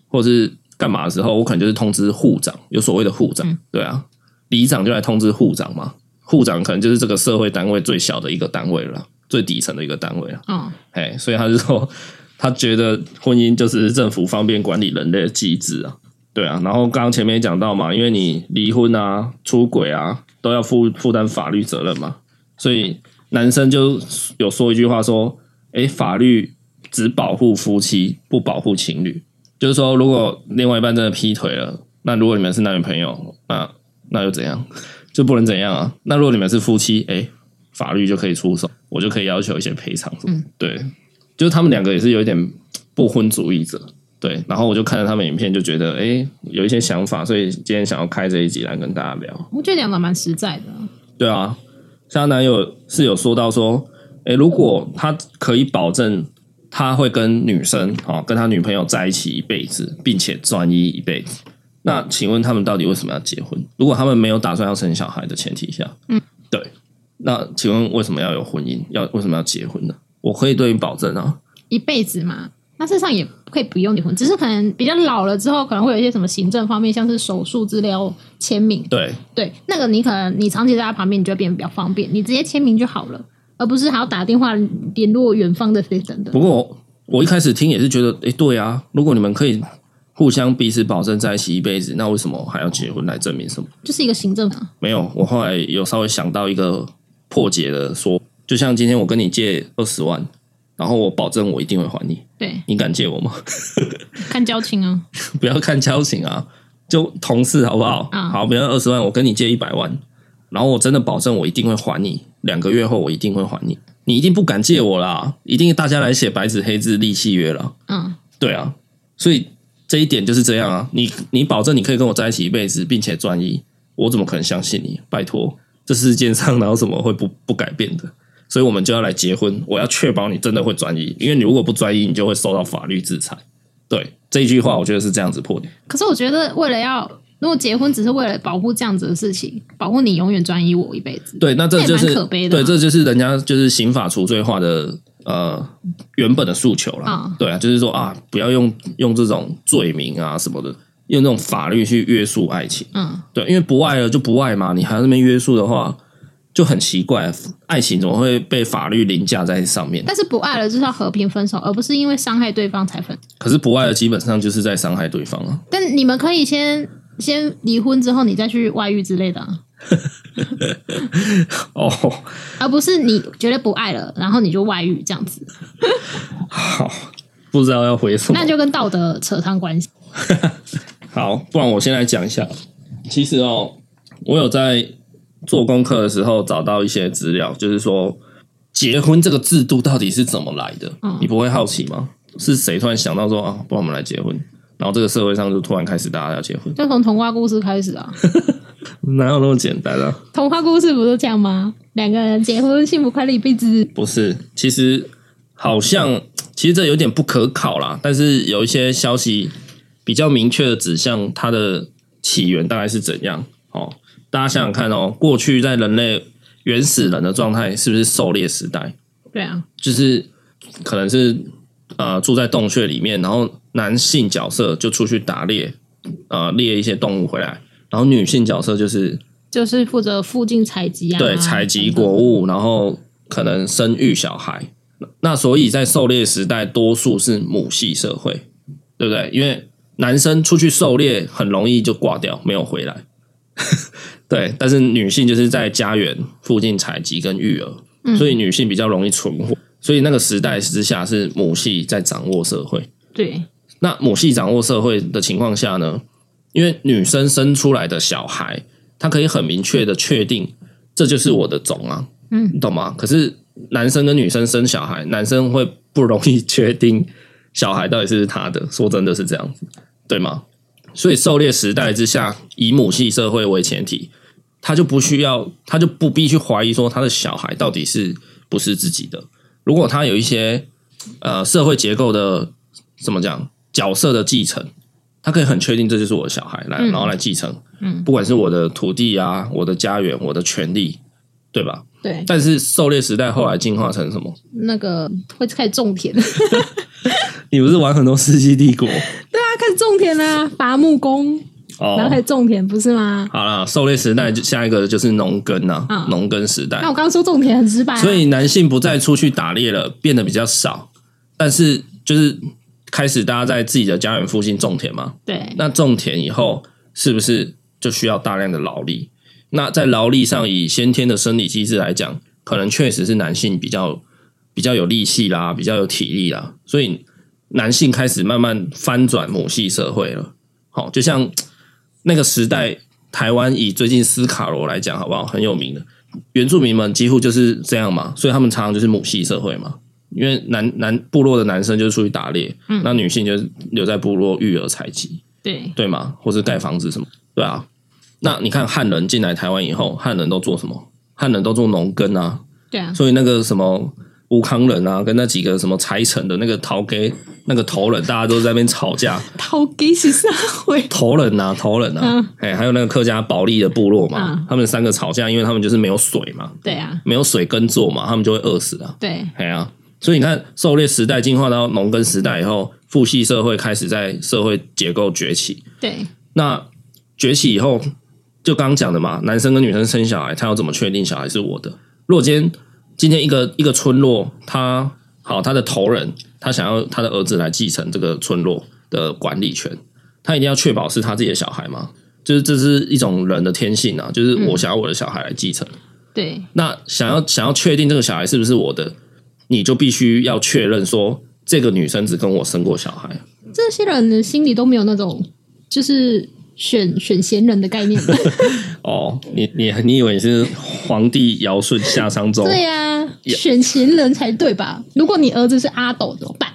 或者是干嘛的时候，我可能就是通知护长，有所谓的护长，对啊，里长就来通知护长嘛，护长可能就是这个社会单位最小的一个单位了，最底层的一个单位啊，嗯，哎，所以他就说，他觉得婚姻就是政府方便管理人类的机制啊，对啊，然后刚刚前面也讲到嘛，因为你离婚啊、出轨啊，都要负负担法律责任嘛，所以男生就有说一句话说。哎，法律只保护夫妻，不保护情侣。就是说，如果另外一半真的劈腿了，那如果你们是男女朋友，那那又怎样？就不能怎样啊？那如果你们是夫妻，哎，法律就可以出手，我就可以要求一些赔偿。嗯，对，就是他们两个也是有一点不婚主义者。对，然后我就看了他们影片，就觉得诶，有一些想法，所以今天想要开这一集来跟大家聊。我觉得讲的蛮实在的。对啊，像男友是有说到说。诶，如果他可以保证他会跟女生啊，跟他女朋友在一起一辈子，并且专一一辈子，那请问他们到底为什么要结婚？如果他们没有打算要生小孩的前提下，嗯，对，那请问为什么要有婚姻？要为什么要结婚呢？我可以对你保证啊，一辈子嘛。那事实上也可以不用结婚，只是可能比较老了之后，可能会有一些什么行政方面，像是手术资料签名。对对，那个你可能你长期在他旁边，你就会变得比较方便，你直接签名就好了，而不是还要打电话联络远方的谁等等。不过我一开始听也是觉得，哎，对啊，如果你们可以。互相彼此保证在一起一辈子，那为什么还要结婚来证明什么？就是一个行政啊。没有，我后来有稍微想到一个破解了说，就像今天我跟你借二十万，然后我保证我一定会还你。对，你敢借我吗？看交情啊！不要看交情啊，就同事好不好？啊，好，比如二十万，我跟你借一百万，然后我真的保证我一定会还你，两个月后我一定会还你，你一定不敢借我啦，一定大家来写白纸黑字立契约了。嗯，对啊，所以。这一点就是这样啊，你你保证你可以跟我在一起一辈子，并且专一，我怎么可能相信你？拜托，这世界上哪有什么会不不改变的？所以我们就要来结婚，我要确保你真的会专一，因为你如果不专一，你就会受到法律制裁。对，这一句话，我觉得是这样子破的。可是我觉得，为了要如果结婚只是为了保护这样子的事情，保护你永远专一我一辈子，对，那这就是可悲的啊。对，这就是人家就是刑法除罪化的。呃，原本的诉求了，哦，对啊，就是说啊，不要用用这种罪名啊什么的，用这种法律去约束爱情，嗯，对，因为不爱了就不爱嘛，你还在那边约束的话，就很奇怪，爱情怎么会被法律凌驾在上面？但是不爱了就是要和平分手，而不是因为伤害对方才分。可是不爱了，基本上就是在伤害对方啊。但你们可以先先离婚之后，你再去外遇之类的啊。哦，而不是你觉得不爱了，然后你就外遇这样子。好，不知道要回什么，那就跟道德扯上关系。好，不然我先来讲一下。其实哦，我有在做功课的时候找到一些资料，就是说结婚这个制度到底是怎么来的？嗯、你不会好奇吗？是谁突然想到说啊，不然我们来结婚？然后这个社会上就突然开始大家要结婚，就从童话故事开始啊。哪有那么简单啊？童话故事不是这样吗？两个人结婚，幸福快乐一辈子。不是，其实好像其实这有点不可考啦。但是有一些消息比较明确的指向它的起源大概是怎样？哦，大家想想看哦，过去在人类原始人的状态是不是狩猎时代？对啊，就是可能是呃住在洞穴里面，然后男性角色就出去打猎，呃猎一些动物回来。然后女性角色就是就是负责附近采集啊，对，采集果物，然后可能生育小孩。那所以在狩猎时代，多数是母系社会，对不对？因为男生出去狩猎很容易就挂掉，没有回来。对，但是女性就是在家园附近采集跟育儿，所以女性比较容易存活。所以那个时代之下是母系在掌握社会。对，那母系掌握社会的情况下呢？因为女生生出来的小孩，她可以很明确的确定这就是我的种啊，嗯，你懂吗？可是男生跟女生生小孩，男生会不容易确定小孩到底是不是他的。说真的是这样子，对吗？所以狩猎时代之下，以母系社会为前提，他就不需要，他就不必去怀疑说他的小孩到底是不是自己的。如果他有一些呃社会结构的怎么讲角色的继承。他可以很确定这就是我的小孩，来，然后来继承，嗯，不管是我的土地啊，我的家园，我的权利，对吧？对。但是狩猎时代后来进化成什么？那个会开始种田。你不是玩很多《世纪帝国》？对啊，开始种田啊，伐木工，哦，然后开始种田，不是吗？好了，狩猎时代就下一个就是农耕呐，啊，农耕时代。那我刚刚说种田很直白啊，所以男性不再出去打猎了，变得比较少，但是就是。开始大家在自己的家园附近种田嘛？对。那种田以后，是不是就需要大量的劳力？那在劳力上，以先天的生理机制来讲，可能确实是男性比较比较有力气啦，比较有体力啦。所以男性开始慢慢翻转母系社会了。好，就像那个时代，台湾以最近斯卡罗来讲，好不好？很有名的原住民们几乎就是这样嘛，所以他们常常就是母系社会嘛。因为男男部落的男生就出去打猎，嗯，那女性就留在部落育儿采集，对对嘛？或是盖房子什么？对啊。那你看汉人进来台湾以后，汉人都做什么？汉人都做农耕啊，对啊。所以那个什么吴康仁啊，跟那几个什么财城的那个陶给那个头人，大家都在那边吵架。陶给是啥会？头人啊，头人啊，哎、嗯，还有那个客家保利的部落嘛、嗯，他们三个吵架，因为他们就是没有水嘛。对啊，没有水耕作嘛，他们就会饿死啊。对，哎呀，所以你看，狩猎时代进化到农耕时代以后，父系社会开始在社会结构崛起。对，那崛起以后，就刚刚讲的嘛，男生跟女生生小孩，他要怎么确定小孩是我的？如果今天今天一个一个村落，他好他的头人，他想要他的儿子来继承这个村落的管理权，他一定要确保是他自己的小孩吗？就是这是一种人的天性啊，就是我想要我的小孩来继承。嗯、对，那想要想要确定这个小孩是不是我的，你就必须要确认说这个女生只跟我生过小孩。这些人的心里都没有那种就是。选选贤人的概念 哦，你你你以为你是皇帝尧舜夏商周？对呀、啊，选贤人才对吧？如果你儿子是阿斗怎么办？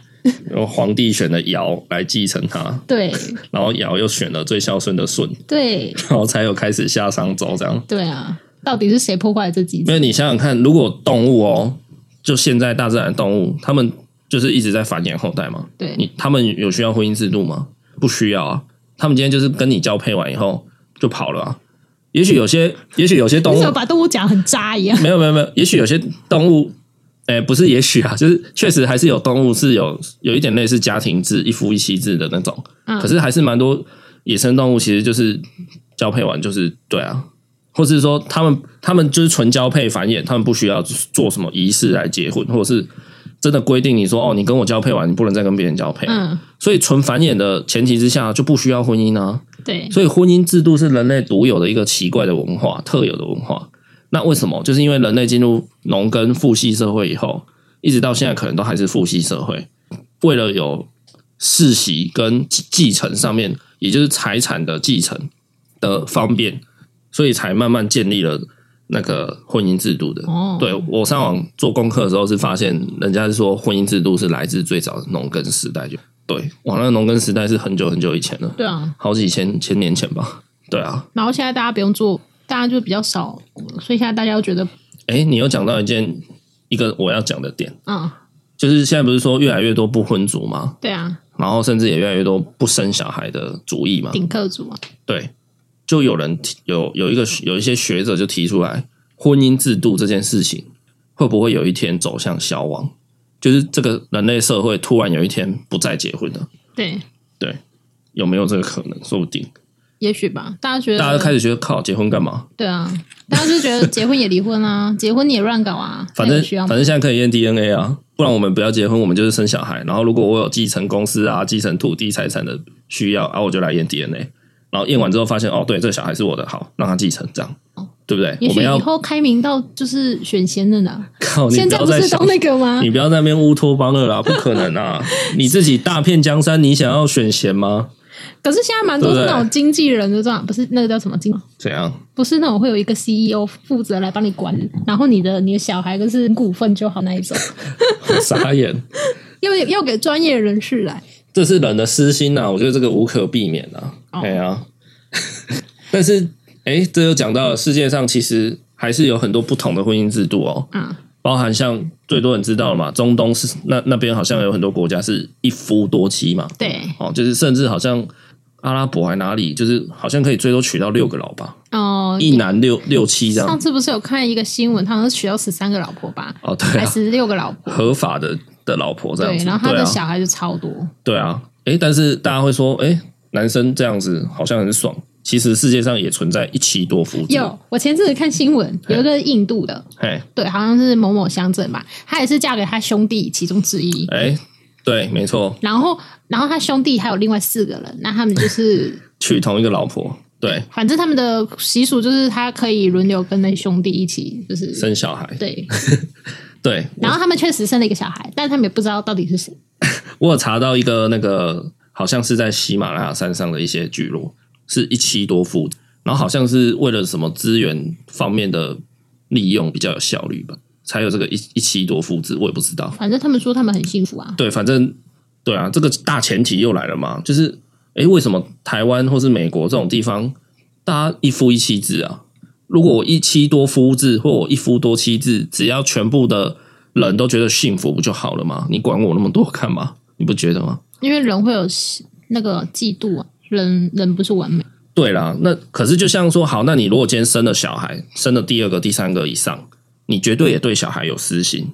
然后皇帝选了尧来继承他，对，然后尧又选了最孝顺的舜，对，然后才有开始夏商周这样。对啊，到底是谁破坏这几？因为你想想看，如果动物哦，就现在大自然动物，他们就是一直在繁衍后代嘛。对，你他们有需要婚姻制度吗？不需要啊。他们今天就是跟你交配完以后就跑了啊。也许有些，也许有些动物，把动物讲很渣一样？没有没有没有，也许有些动物，哎，不是也许啊，就是确实还是有动物是有有一点类似家庭制，一夫一妻制的那种。可是还是蛮多野生动物，其实就是交配完就是对啊，或是说他们他们就是纯交配繁衍，他们不需要做什么仪式来结婚，或者是。真的规定你说哦，你跟我交配完，你不能再跟别人交配。嗯，所以纯繁衍的前提之下就不需要婚姻啊。对，所以婚姻制度是人类独有的一个奇怪的文化，特有的文化。那为什么？就是因为人类进入农耕父系社会以后，一直到现在可能都还是父系社会。为了有世袭跟继承上面，也就是财产的继承的方便，所以才慢慢建立了。那个婚姻制度的，哦、对，我上网做功课的时候是发现，人家是说婚姻制度是来自最早的农耕时代，就对，哇，那农耕时代是很久很久以前了，对啊，好几千千年前吧，对啊。然后现在大家不用做，大家就比较少，所以现在大家都觉得，哎，你有讲到一件一个我要讲的点，嗯，就是现在不是说越来越多不婚族吗？对啊，然后甚至也越来越多不生小孩的主义嘛，顶客族嘛，对。就有人提有有一个有一些学者就提出来，婚姻制度这件事情会不会有一天走向消亡？就是这个人类社会突然有一天不再结婚了。对对，有没有这个可能？说不定，也许吧。大家觉得，大家都开始觉得靠结婚干嘛？对啊，大家就觉得结婚也离婚啊，结婚你也乱搞啊。反正反正现在可以验 DNA 啊，不然我们不要结婚，我们就是生小孩。然后如果我有继承公司啊、继承土地财产的需要，然后我就来验 DNA。然后验完之后发现，哦，对，这个小孩是我的，好，让他继承，这样，对不对？也许以后开明到就是选贤的呢。靠，现在不是都那个吗？你不要在那边乌托邦了啦，不可能啊！你自己大片江山，你想要选贤吗？可是现在蛮多是那种经纪人的这样，不是那个叫什么经？怎样？不是那种会有一个 CEO 负责来帮你管，然后你的你的小孩就是股份就好那一种。傻眼，要要给专业人士来。这是人的私心呐、啊，我觉得这个无可避免啊。哎、oh. 呀，但是哎，这又讲到了世界上其实还是有很多不同的婚姻制度哦。嗯，包含像最多人知道了嘛，中东是那那边好像有很多国家是一夫多妻嘛。对，哦，就是甚至好像阿拉伯还哪里，就是好像可以最多娶到六个老婆哦，一男六六妻这样。上次不是有看一个新闻，他好像娶到十三个老婆吧？哦，对、啊，还十六个老婆，合法的。的老婆这样子，对，然后他的小孩就超多。对啊，哎，但是大家会说，哎，男生这样子好像很爽。其实世界上也存在一妻多夫制。有，我前阵子看新闻，有一个印度的，哎，对，好像是某某乡镇吧，他也是嫁给他兄弟其中之一。哎，对，没错。然后，然后他兄弟还有另外四个人，那他们就是 娶同一个老婆。对，反正他们的习俗就是他可以轮流跟那兄弟一起，就是生小孩。对。对，然后他们确实生了一个小孩，但他们也不知道到底是谁。我有查到一个那个，好像是在喜马拉雅山上的一些聚落，是一妻多夫，然后好像是为了什么资源方面的利用比较有效率吧，才有这个一一妻多夫制。我也不知道，反正他们说他们很幸福啊。对，反正对啊，这个大前提又来了嘛，就是哎，为什么台湾或是美国这种地方，大家一夫一妻制啊？如果我一妻多夫制，或我一夫多妻制，只要全部的人都觉得幸福不就好了吗？你管我那么多干嘛？你不觉得吗？因为人会有那个嫉妒啊，人人不是完美。对啦，那可是就像说，好，那你如果今天生了小孩，生了第二个、第三个以上，你绝对也对小孩有私心，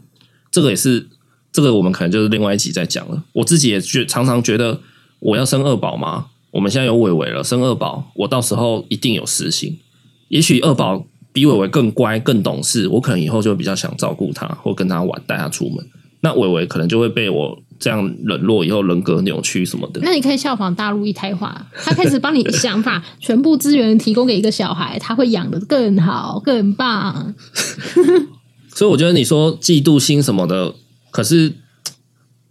这个也是这个我们可能就是另外一集再讲了。我自己也觉常常觉得，我要生二宝吗？我们现在有伟伟了，生二宝，我到时候一定有私心。也许二宝比伟伟更乖、更懂事，我可能以后就比较想照顾他，或跟他玩，带他出门。那伟伟可能就会被我这样冷落，以后人格扭曲什么的。那你可以效仿大陆一胎化，他开始帮你想法，全部资源提供给一个小孩，他会养的更好、更棒。所以我觉得你说嫉妒心什么的，可是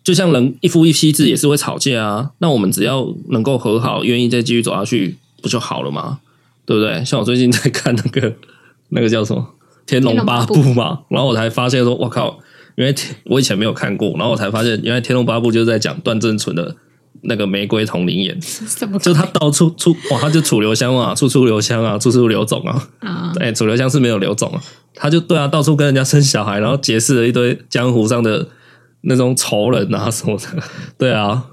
就像人一夫一妻制也是会吵架啊。那我们只要能够和好，愿意再继续走下去，不就好了吗？对不对？像我最近在看那个那个叫什么《天龙八部》嘛，然后我才发现说，我靠！因为我以前没有看过，然后我才发现，原来《天龙八部》就是在讲段正淳的那个玫瑰瞳铃眼，就他到处出哇，他就楚留香啊，处处留香啊，处处留种啊。啊，哎，楚留香是没有留种啊，他就对啊，到处跟人家生小孩，然后结识了一堆江湖上的那种仇人啊什么的。对啊，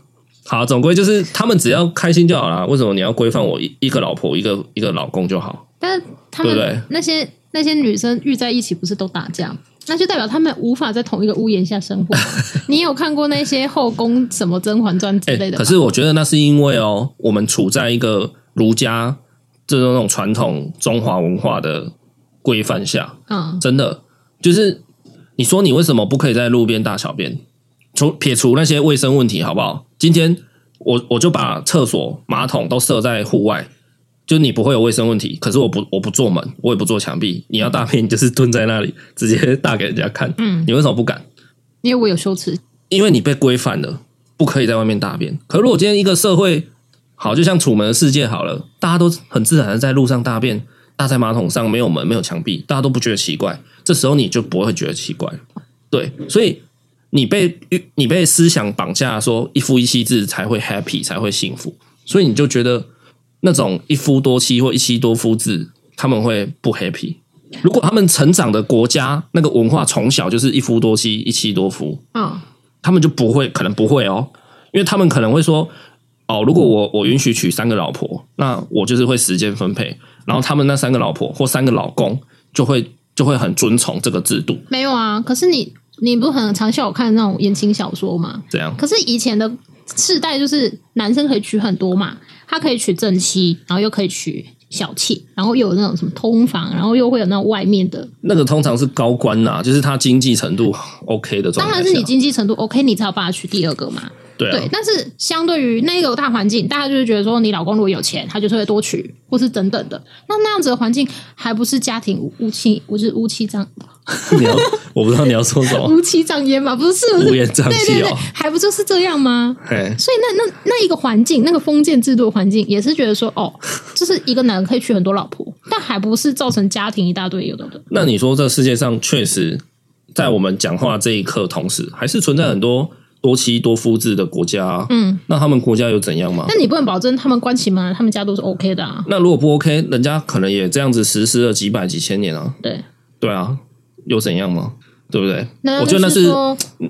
好，总归就是他们只要开心就好了。为什么你要规范我一一个老婆，一个一个老公就好？但是他们对对那些那些女生遇在一起，不是都打架？那就代表他们无法在同一个屋檐下生活。你有看过那些后宫什么《甄嬛传》之类的、欸？可是我觉得那是因为哦，我们处在一个儒家这种那种传统中华文化的规范下。嗯，真的就是你说你为什么不可以在路边大小便？除撇除那些卫生问题，好不好？今天我我就把厕所马桶都设在户外。就你不会有卫生问题，可是我不我不做门，我也不做墙壁。你要大便，你就是蹲在那里，直接大给人家看。嗯，你为什么不敢？因为我有羞耻。因为你被规范了，不可以在外面大便。可是如果今天一个社会好，就像楚门的世界好了，大家都很自然的在路上大便，大在马桶上，没有门，没有墙壁，大家都不觉得奇怪。这时候你就不会觉得奇怪。对，所以你被你被思想绑架，说一夫一妻制才会 happy，才会幸福，所以你就觉得。那种一夫多妻或一妻多夫制，他们会不 happy。如果他们成长的国家那个文化从小就是一夫多妻、一妻多夫，嗯，他们就不会，可能不会哦，因为他们可能会说，哦，如果我我允许娶三个老婆，那我就是会时间分配，然后他们那三个老婆或三个老公就会就会很遵从这个制度。没有啊，可是你你不是很常笑我看那种言情小说吗？这样。可是以前的世代就是男生可以娶很多嘛。他可以娶正妻，然后又可以娶小妾，然后又有那种什么通房，然后又会有那种外面的。那个通常是高官呐、啊，就是他经济程度 OK 的状态。当然是你经济程度 OK，你才有办法娶第二个嘛。对，啊、对，但是相对于那个大环境，大家就是觉得说，你老公如果有钱，他就是会多娶，或是等等的。那那样子的环境，还不是家庭乌漆，不是乌漆瘴？你要，我不知道你要说什么。乌漆瘴烟吗？不是，是乌烟瘴气哦。还不就是这样吗？嘿所以那那那一个环境，那个封建制度的环境，也是觉得说，哦，就是一个男人可以娶很多老婆，但还不是造成家庭一大堆有的的。那你说，这世界上确实，在我们讲话这一刻，同时还是存在很多。多妻多夫制的国家，啊，嗯，那他们国家有怎样吗？那你不能保证他们关起门来，他们家都是 OK 的啊。那如果不 OK，人家可能也这样子实施了几百几千年啊。对，对啊，有怎样吗？对不对？那我觉得那是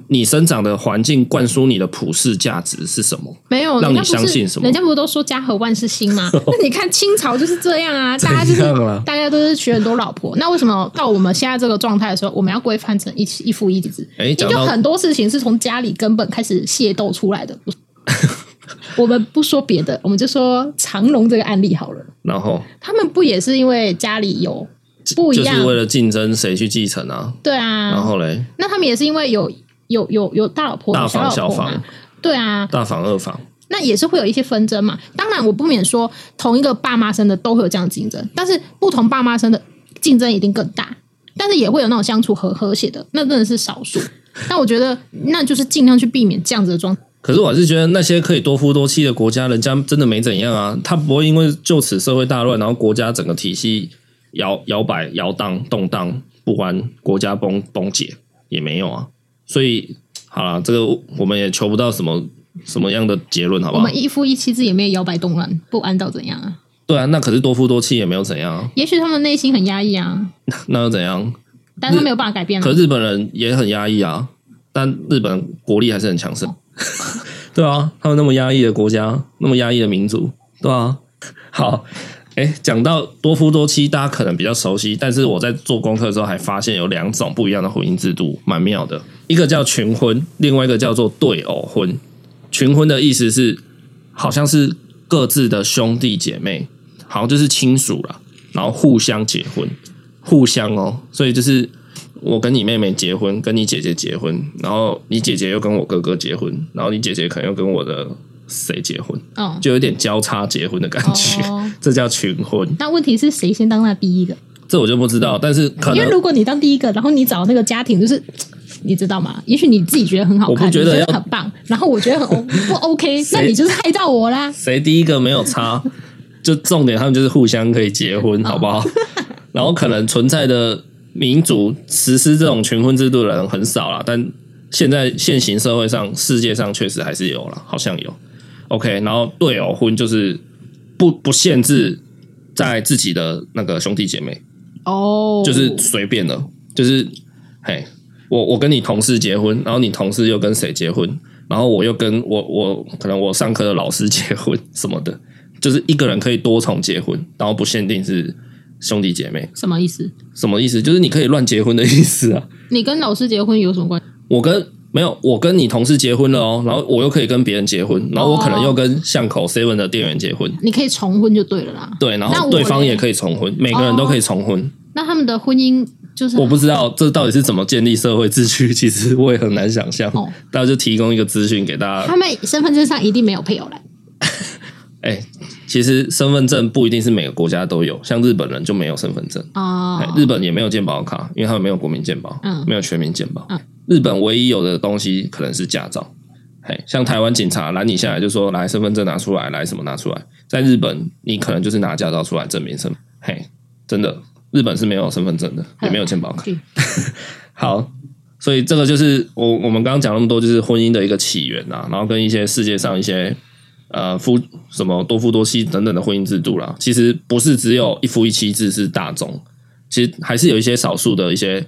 你生长的环境灌输你的普世价值是什么？没有让你相信什么？人家不是都说家和万事兴吗？那你看清朝就是这样啊，大家就是大家都是娶很多老婆。那为什么到我们现在这个状态的时候，我们要规范成一一夫一子？哎，就很多事情是从家里根本开始械斗出来的。我们不说别的，我们就说长隆这个案例好了。然后他们不也是因为家里有？不一样，就是为了竞争谁去继承啊？对啊，然后嘞，那他们也是因为有有有有大老婆、大房、小房，对啊，大房、二房，那也是会有一些纷争嘛。当然，我不免说同一个爸妈生的都会有这样的竞争，但是不同爸妈生的竞争一定更大。但是也会有那种相处和和谐的，那真的是少数。但我觉得那就是尽量去避免这样子的状态。可是我还是觉得那些可以多夫多妻的国家，人家真的没怎样啊，他不会因为就此社会大乱，然后国家整个体系。摇摇摆、摇荡、动荡不安，国家崩崩解也没有啊。所以好了，这个我们也求不到什么什么样的结论，好不好？我们一夫一妻制也没有摇摆动乱不安到怎样啊？对啊，那可是多夫多妻也没有怎样。也许他们内心很压抑啊。那又怎样？但是他没有办法改变。可日本人也很压抑啊，但日本国力还是很强盛。对啊，他们那么压抑的国家，那么压抑的民族，对啊。好，哎，讲到多夫多妻，大家可能比较熟悉，但是我在做功课的时候还发现有两种不一样的婚姻制度，蛮妙的。一个叫群婚，另外一个叫做对偶婚。群婚的意思是，好像是各自的兄弟姐妹，好像就是亲属了，然后互相结婚，互相哦，所以就是。我跟你妹妹结婚，跟你姐姐结婚，然后你姐姐又跟我哥哥结婚，然后你姐姐可能又跟我的谁结婚，哦，就有点交叉结婚的感觉，哦、这叫群婚。那问题是谁先当那第一个？这我就不知道，但是可能因为如果你当第一个，然后你找那个家庭，就是 你知道吗？也许你自己觉得很好看，我不觉得，很棒，然后我觉得很 不 OK，那你就是害到我啦。谁第一个没有差？就重点他们就是互相可以结婚，好不好？哦、然后可能存在的。民主实施这种群婚制度的人很少了，但现在现行社会上，世界上确实还是有了，好像有。OK，然后对偶婚就是不不限制在自己的那个兄弟姐妹哦，就是随便的，就是嘿，我我跟你同事结婚，然后你同事又跟谁结婚，然后我又跟我我可能我上课的老师结婚 什么的，就是一个人可以多重结婚，然后不限定是。兄弟姐妹什么意思？什么意思？就是你可以乱结婚的意思啊！你跟老师结婚有什么关系？我跟没有，我跟你同事结婚了哦，然后我又可以跟别人结婚，然后我可能又跟巷口 seven 的店员结婚。你可以重婚就对了啦。对，然后对方也可以重婚，每个人都可以重婚。那他们的婚姻就是我不知道这到底是怎么建立社会秩序，其实我也很难想象。哦，大家就提供一个资讯给大家。他们身份证上一定没有配偶栏。哎，其实身份证不一定是每个国家都有，像日本人就没有身份证哦。日本也没有健保卡，因为他们没有国民健保，嗯，没有全民健保。嗯，日本唯一有的东西可能是驾照。嘿，像台湾警察拦你下来就说，来身份证拿出来，来什么拿出来。在日本，你可能就是拿驾照出来证明身份。嘿，真的，日本是没有身份证的，也没有健保卡。好，所以这个就是我我们刚刚讲那么多，就是婚姻的一个起源啊，然后跟一些世界上一些。呃，夫什么多夫多妻等等的婚姻制度啦，其实不是只有一夫一妻制是大众，其实还是有一些少数的一些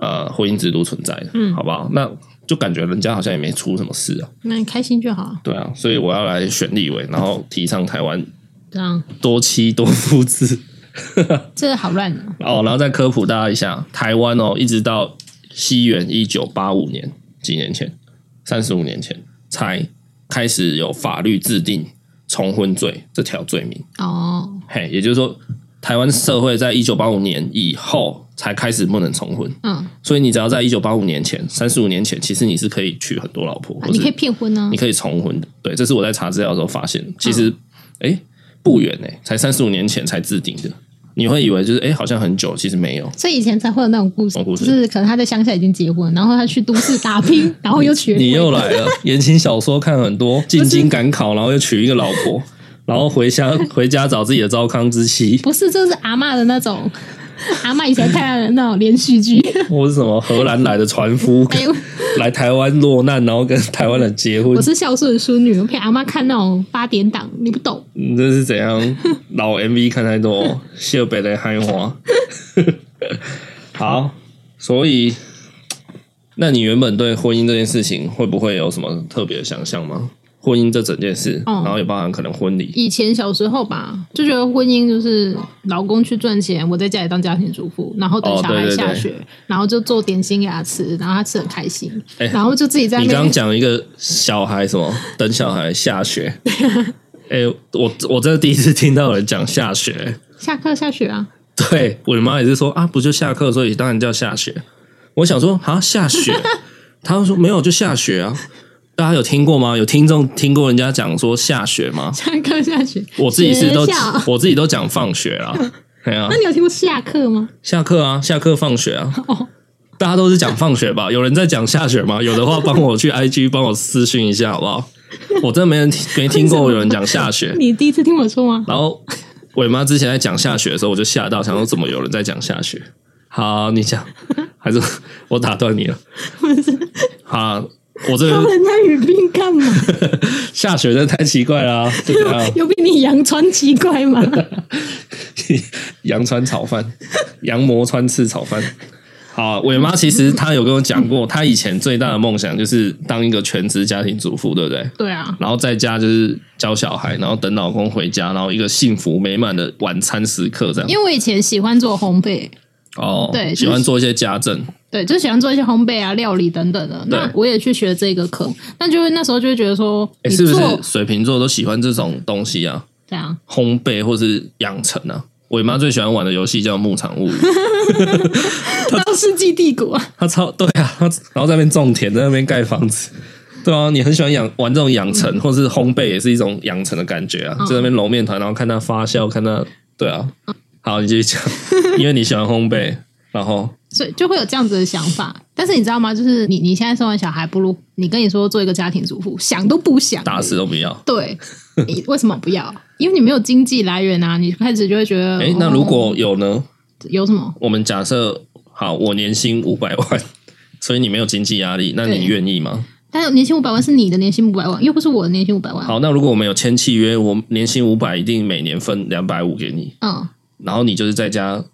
呃婚姻制度存在的，嗯，好不好？那就感觉人家好像也没出什么事啊，那你开心就好。对啊，所以我要来选立委，然后提倡台湾这样多妻多夫制，这个好乱 哦。然后再科普大家一下，台湾哦，一直到西元一九八五年，几年前，三十五年前才。开始有法律制定重婚罪这条罪名哦，嘿，也就是说，台湾社会在一九八五年以后才开始不能重婚，嗯，所以你只要在一九八五年前，三十五年前，其实你是可以娶很多老婆，你可以骗婚呢，你可以重婚的，对，这是我在查资料的时候发现，其实，哎、嗯，不远哎，才三十五年前才制定的。你会以为就是哎、欸，好像很久，其实没有。所以以前才会有那种故事，故事就是可能他在乡下已经结婚，然后他去都市打拼，然后又娶。你又来了，言情小说看很多，进京赶考，然后又娶一个老婆，然后回乡回家找自己的糟糠之妻。不是，这是阿嬷的那种。阿嬷以前看的那种连续剧，我是什么荷兰来的船夫 来台湾落难，然后跟台湾人结婚。我是孝顺的孙女，我陪阿嬷看那种八点档，你不懂。你这是怎样？老 MV 看太多，秀北的海花。好，所以，那你原本对婚姻这件事情会不会有什么特别的想象吗？婚姻这整件事，然后也包含可能婚礼。以前小时候吧，就觉得婚姻就是老公去赚钱，我在家里当家庭主妇，然后等小孩下学，然后就做点心给他吃，然后他吃很开心，然后就自己在。你刚刚讲一个小孩什么？等小孩下学？哎，我我真的第一次听到有人讲下学，下课下学啊？对，我的妈也是说啊，不就下课，所以当然叫下学。我想说啊，下雪？他说没有，就下雪啊。大家有听过吗？有听众听过人家讲说下雪吗？下课下雪，我自己是都我自己都讲放学啦。对啊，那你有听过下课吗？下课啊，下课放学啊。哦，大家都是讲放学吧？有人在讲下雪吗？有的话，帮我去 IG 帮我私讯一下好不好？我真的没人没听过有人讲下雪。你第一次听我说吗？然后伟妈之前在讲下雪的时候，我就吓到，想说怎么有人在讲下雪？好，你讲，还是我打断你了？不我这人家语病干嘛？下雪真的太奇怪了。有 比你羊川奇怪吗？羊川炒饭，羊膜川刺炒饭。好，伟妈其实她有跟我讲过，她以前最大的梦想就是当一个全职家庭主妇，对不对？对啊。然后在家就是教小孩，然后等老公回家，然后一个幸福美满的晚餐时刻这样。因为我以前喜欢做烘焙，哦，对，喜欢做一些家政，对，就喜欢做一些烘焙啊、料理等等的。那我也去学这个课，但就会那时候就会觉得说，哎，是不是水瓶座都喜欢这种东西啊？这样烘焙或是养成啊？我妈最喜欢玩的游戏叫《牧场物语》，到世纪帝国，他超对啊，他然后在那边种田，在那边盖房子，对啊，你很喜欢养玩这种养成，嗯、或是烘焙，也是一种养成的感觉啊，在那边揉面团，然后看它发酵，看它，对啊，好，你继续讲，因为你喜欢烘焙，然后所以就会有这样子的想法，但是你知道吗？就是你你现在生完小孩，不如你跟你说做一个家庭主妇，想都不想，打死都不要，对，你为什么不要？因为你没有经济来源啊，你开始就会觉得，哎，那如果有呢？哦、有什么？我们假设好，我年薪五百万，所以你没有经济压力，那你愿意吗？但是年薪五百万是你的年薪五百万，又不是我的年薪五百万。好，那如果我们有签契约，我年薪五百，一定每年分两百五给你。嗯，然后你就是在家，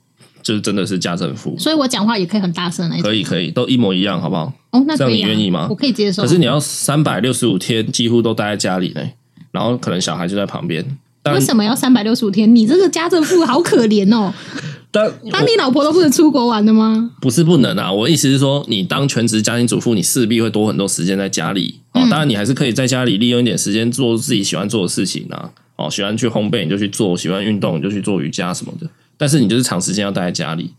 就是真的是家政妇，所以我讲话也可以很大声，可以可以，都一模一样，好不好？哦，那、啊、这样你愿意吗？我可以接受。可是你要三百六十五天几乎都待在家里呢，然后可能小孩就在旁边。为什么要三百六十五天？你这个家政妇好可怜哦！但 当你老婆都不能出国玩的吗？不是不能啊，我的意思是说，你当全职家庭主妇，你势必会多很多时间在家里。哦，当然你还是可以在家里利用一点时间做自己喜欢做的事情啊。哦，喜欢去烘焙你就去做，喜欢运动你就去做瑜伽什么的。但是你就是长时间要待在家里，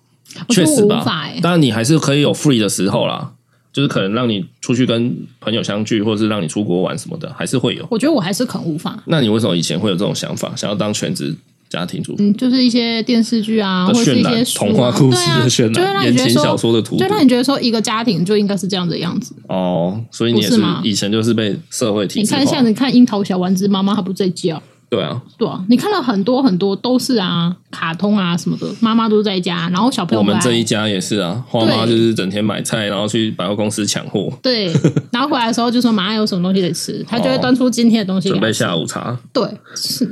确实吧？当然你还是可以有 free 的时候啦。就是可能让你出去跟朋友相聚，或者是让你出国玩什么的，还是会有。我觉得我还是很无法。那你为什么以前会有这种想法，想要当全职家庭主妇？嗯，就是一些电视剧啊，或者是一些童话故事的渲染，言情小说的图，就让你觉得说一个家庭就应该是这样的样子。哦，所以你也是以前就是被社会体制。你看，像你看《樱桃小丸子》，妈妈她不在家。对啊，对啊，你看了很多很多都是啊，卡通啊什么的，妈妈都在家，然后小朋友。我们这一家也是啊，花妈就是整天买菜，然后去百货公司抢货。对，然后回来的时候就说马上有什么东西得吃，他就会端出今天的东西，准备下午茶。对，是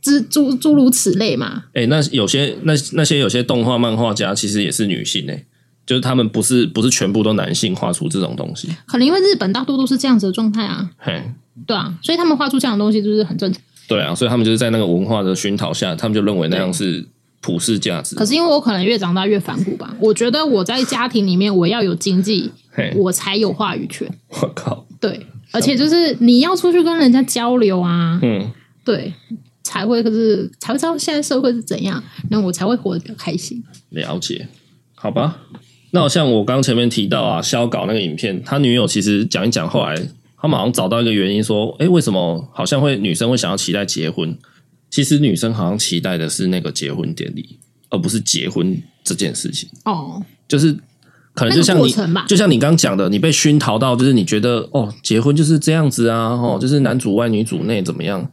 诸诸诸如此类嘛。哎、欸，那有些那那些有些动画漫画家其实也是女性哎、欸，就是他们不是不是全部都男性画出这种东西，可能因为日本大多都是这样子的状态啊。嘿，对啊，所以他们画出这样的东西就是很正常。对啊，所以他们就是在那个文化的熏陶下，他们就认为那样是普世价值。可是因为我可能越长大越反骨吧，我觉得我在家庭里面我要有经济，我才有话语权。我靠，对，而且就是你要出去跟人家交流啊，嗯，对，才会可是才会知道现在社会是怎样，那我才会活得比较开心。了解，好吧。那好像我刚前面提到啊，肖稿那个影片，他女友其实讲一讲，后来。他们好像找到一个原因，说：“哎，为什么好像会女生会想要期待结婚？其实女生好像期待的是那个结婚典礼，而不是结婚这件事情。哦，就是可能就像你，就像你刚刚讲的，你被熏陶到，就是你觉得哦，结婚就是这样子啊，哦，就是男主外女主内怎么样？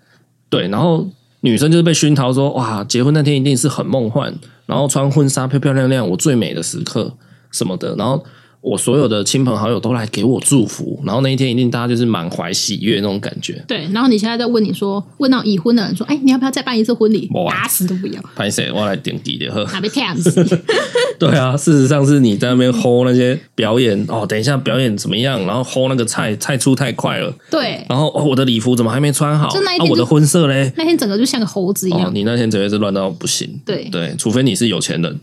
对，然后女生就是被熏陶说，哇，结婚那天一定是很梦幻，然后穿婚纱漂漂亮亮，我最美的时刻什么的，然后。”我所有的亲朋好友都来给我祝福，然后那一天一定大家就是满怀喜悦那种感觉。对，然后你现在在问你说，问到已婚的人说，哎，你要不要再办一次婚礼？打死都不要。拍谁？我来点滴的呵。哪被这样子？对啊，事实上是你在那边 hold 那些表演哦，等一下表演怎么样？然后 hold 那个菜菜出太快了。对。然后哦，我的礼服怎么还没穿好？就那一天、啊、我的婚色嘞？那天整个就像个猴子一样。哦、你那天绝对是乱到不行。对对，除非你是有钱人，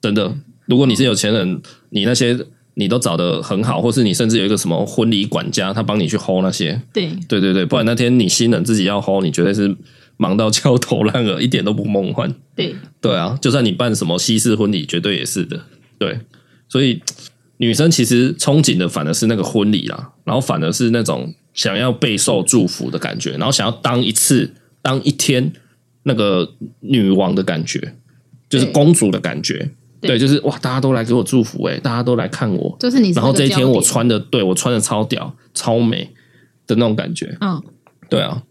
真的。如果你是有钱人，你那些。你都找的很好，或是你甚至有一个什么婚礼管家，他帮你去 hold 那些。对对对对，不然那天你新人自己要 hold，你绝对是忙到焦头烂额，一点都不梦幻。对对啊，就算你办什么西式婚礼，绝对也是的。对，所以女生其实憧憬的反而是那个婚礼啦，然后反而是那种想要备受祝福的感觉，然后想要当一次、当一天那个女王的感觉，就是公主的感觉。对，对，就是哇，大家都来给我祝福诶，大家都来看我，就是你。然后这一天我穿的，对，我穿的超屌、超美的那种感觉。嗯，对啊，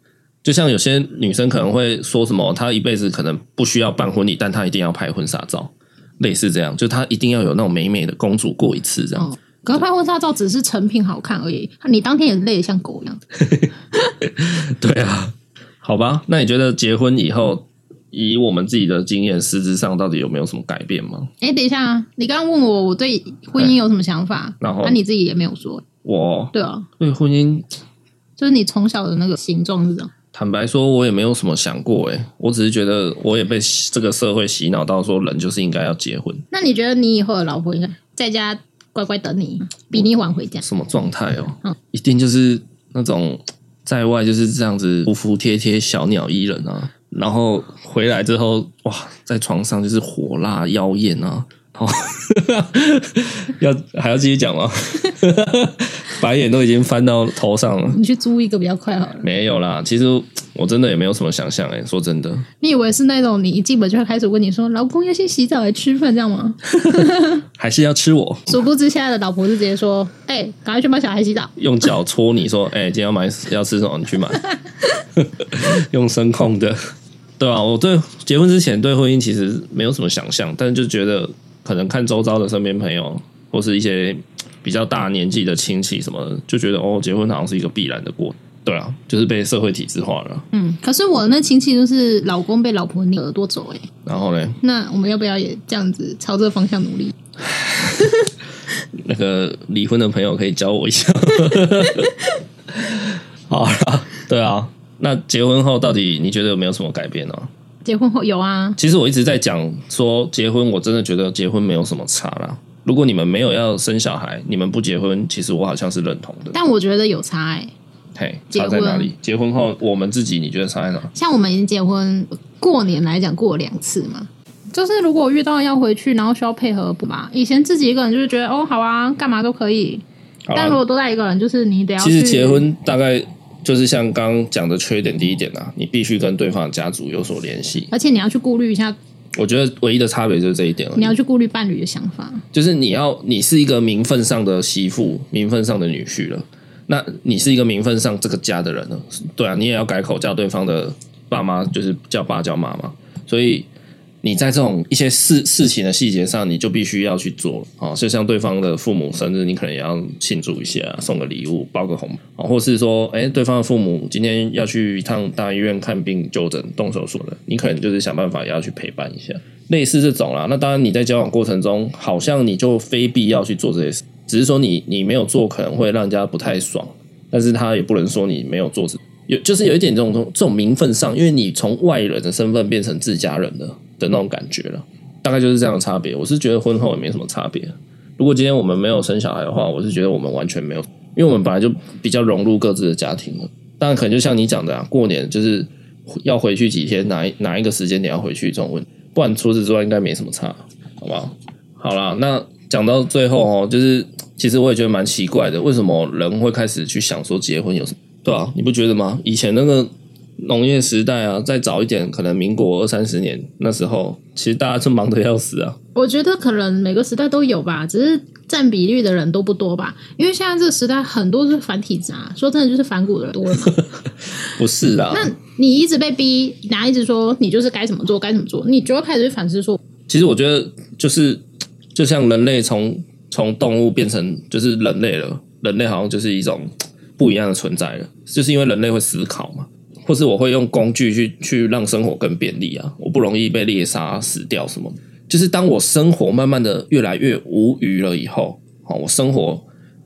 就像有些女生可能会说什么，她一辈子可能不需要办婚礼，但她一定要拍婚纱照，类似这样，就她一定要有那种美美的公主过一次这样可是拍婚纱照只是成品好看而已，你当天也累得像狗一样。对啊，好吧，那你觉得结婚以后？以我们自己的经验，实质上到底有没有什么改变吗？哎，等一下啊，你刚刚问我我对婚姻有什么想法，然后那、啊、你自己也没有说。我对啊，对婚姻，就是你从小的那个形状是这样。坦白说，我也没有什么想过，哎，我只是觉得我也被这个社会洗脑到说，人就是应该要结婚。那你觉得你以后的老婆应该在家乖乖等你，比你晚回家？什么状态哦？嗯，一定就是那种在外就是这样子服服帖帖小鸟依人啊，然后回来之后哇，在床上就是火辣妖艳啊，哦，要还要继续讲吗？白眼都已经翻到头上了。你去租一个比较快好了。没有啦，其实我真的也没有什么想象哎、欸，说真的。你以为是那种你一进门就会开始问你说：“老公要先洗澡来吃饭，这样吗？” 还是要吃我？殊不知现在的老婆是直接说：“哎、欸，赶快去帮小孩洗澡。”用脚搓你说：“哎、欸，今天要买要吃什么？你去买。”用声控的，对啊，我对结婚之前对婚姻其实没有什么想象，但是就觉得可能看周遭的身边朋友或是一些。比较大年纪的亲戚什么的，就觉得哦，结婚好像是一个必然的过程。对啊，就是被社会体制化了。嗯，可是我的那亲戚就是老公被老婆拧耳朵走哎。然后呢？那我们要不要也这样子朝这个方向努力？那个离婚的朋友可以教我一下。好啦，对啊。那结婚后到底你觉得有没有什么改变呢？结婚后有啊。其实我一直在讲说结婚，我真的觉得结婚没有什么差啦。如果你们没有要生小孩，你们不结婚，其实我好像是认同的。但我觉得有差哎、欸，嘿，差在哪里？结婚后我们自己，你觉得差在哪？像我们已经结婚过年来讲过两次嘛，就是如果遇到要回去，然后需要配合不嘛，以前自己一个人就是觉得哦好啊，干嘛都可以。但如果多带一个人，就是你得要。其实结婚大概就是像刚刚讲的缺点第一点啊，你必须跟对方的家族有所联系，而且你要去顾虑一下。我觉得唯一的差别就是这一点了。你要去顾虑伴侣的想法，就是你要你是一个名分上的媳妇，名分上的女婿了。那你是一个名分上这个家的人了，对啊，你也要改口叫对方的爸妈，就是叫爸叫妈嘛。所以。你在这种一些事事情的细节上，你就必须要去做啊，就像对方的父母生日，你可能也要庆祝一下，送个礼物，包个红包，或是说，哎，对方的父母今天要去一趟大医院看病、就诊、动手术的，你可能就是想办法也要去陪伴一下，类似这种啦。那当然，你在交往过程中，好像你就非必要去做这些事，只是说你你没有做，可能会让人家不太爽，但是他也不能说你没有做，有就是有一点这种这种名分上，因为你从外人的身份变成自家人了。的那种感觉了，大概就是这样的差别。我是觉得婚后也没什么差别。如果今天我们没有生小孩的话，我是觉得我们完全没有，因为我们本来就比较融入各自的家庭了。但，可能就像你讲的啊，过年就是要回去几天，哪一哪一个时间点要回去这种问题，不然除此之外应该没什么差，好不好？好啦，那讲到最后哦，就是其实我也觉得蛮奇怪的，为什么人会开始去想说结婚有什么？对啊，你不觉得吗？以前那个。农业时代啊，再早一点，可能民国二三十年那时候，其实大家是忙得要死啊。我觉得可能每个时代都有吧，只是占比率的人都不多吧。因为现在这个时代很多是反体制啊，说真的就是反骨的人多了嘛。不是啊，那你一直被逼，然后一直说你就是该怎么做该怎么做，你就要开始去反思说。其实我觉得就是就像人类从从动物变成就是人类了，人类好像就是一种不一样的存在了，就是因为人类会思考嘛。或是我会用工具去去让生活更便利啊，我不容易被猎杀死掉什么。就是当我生活慢慢的越来越无余了以后，好，我生活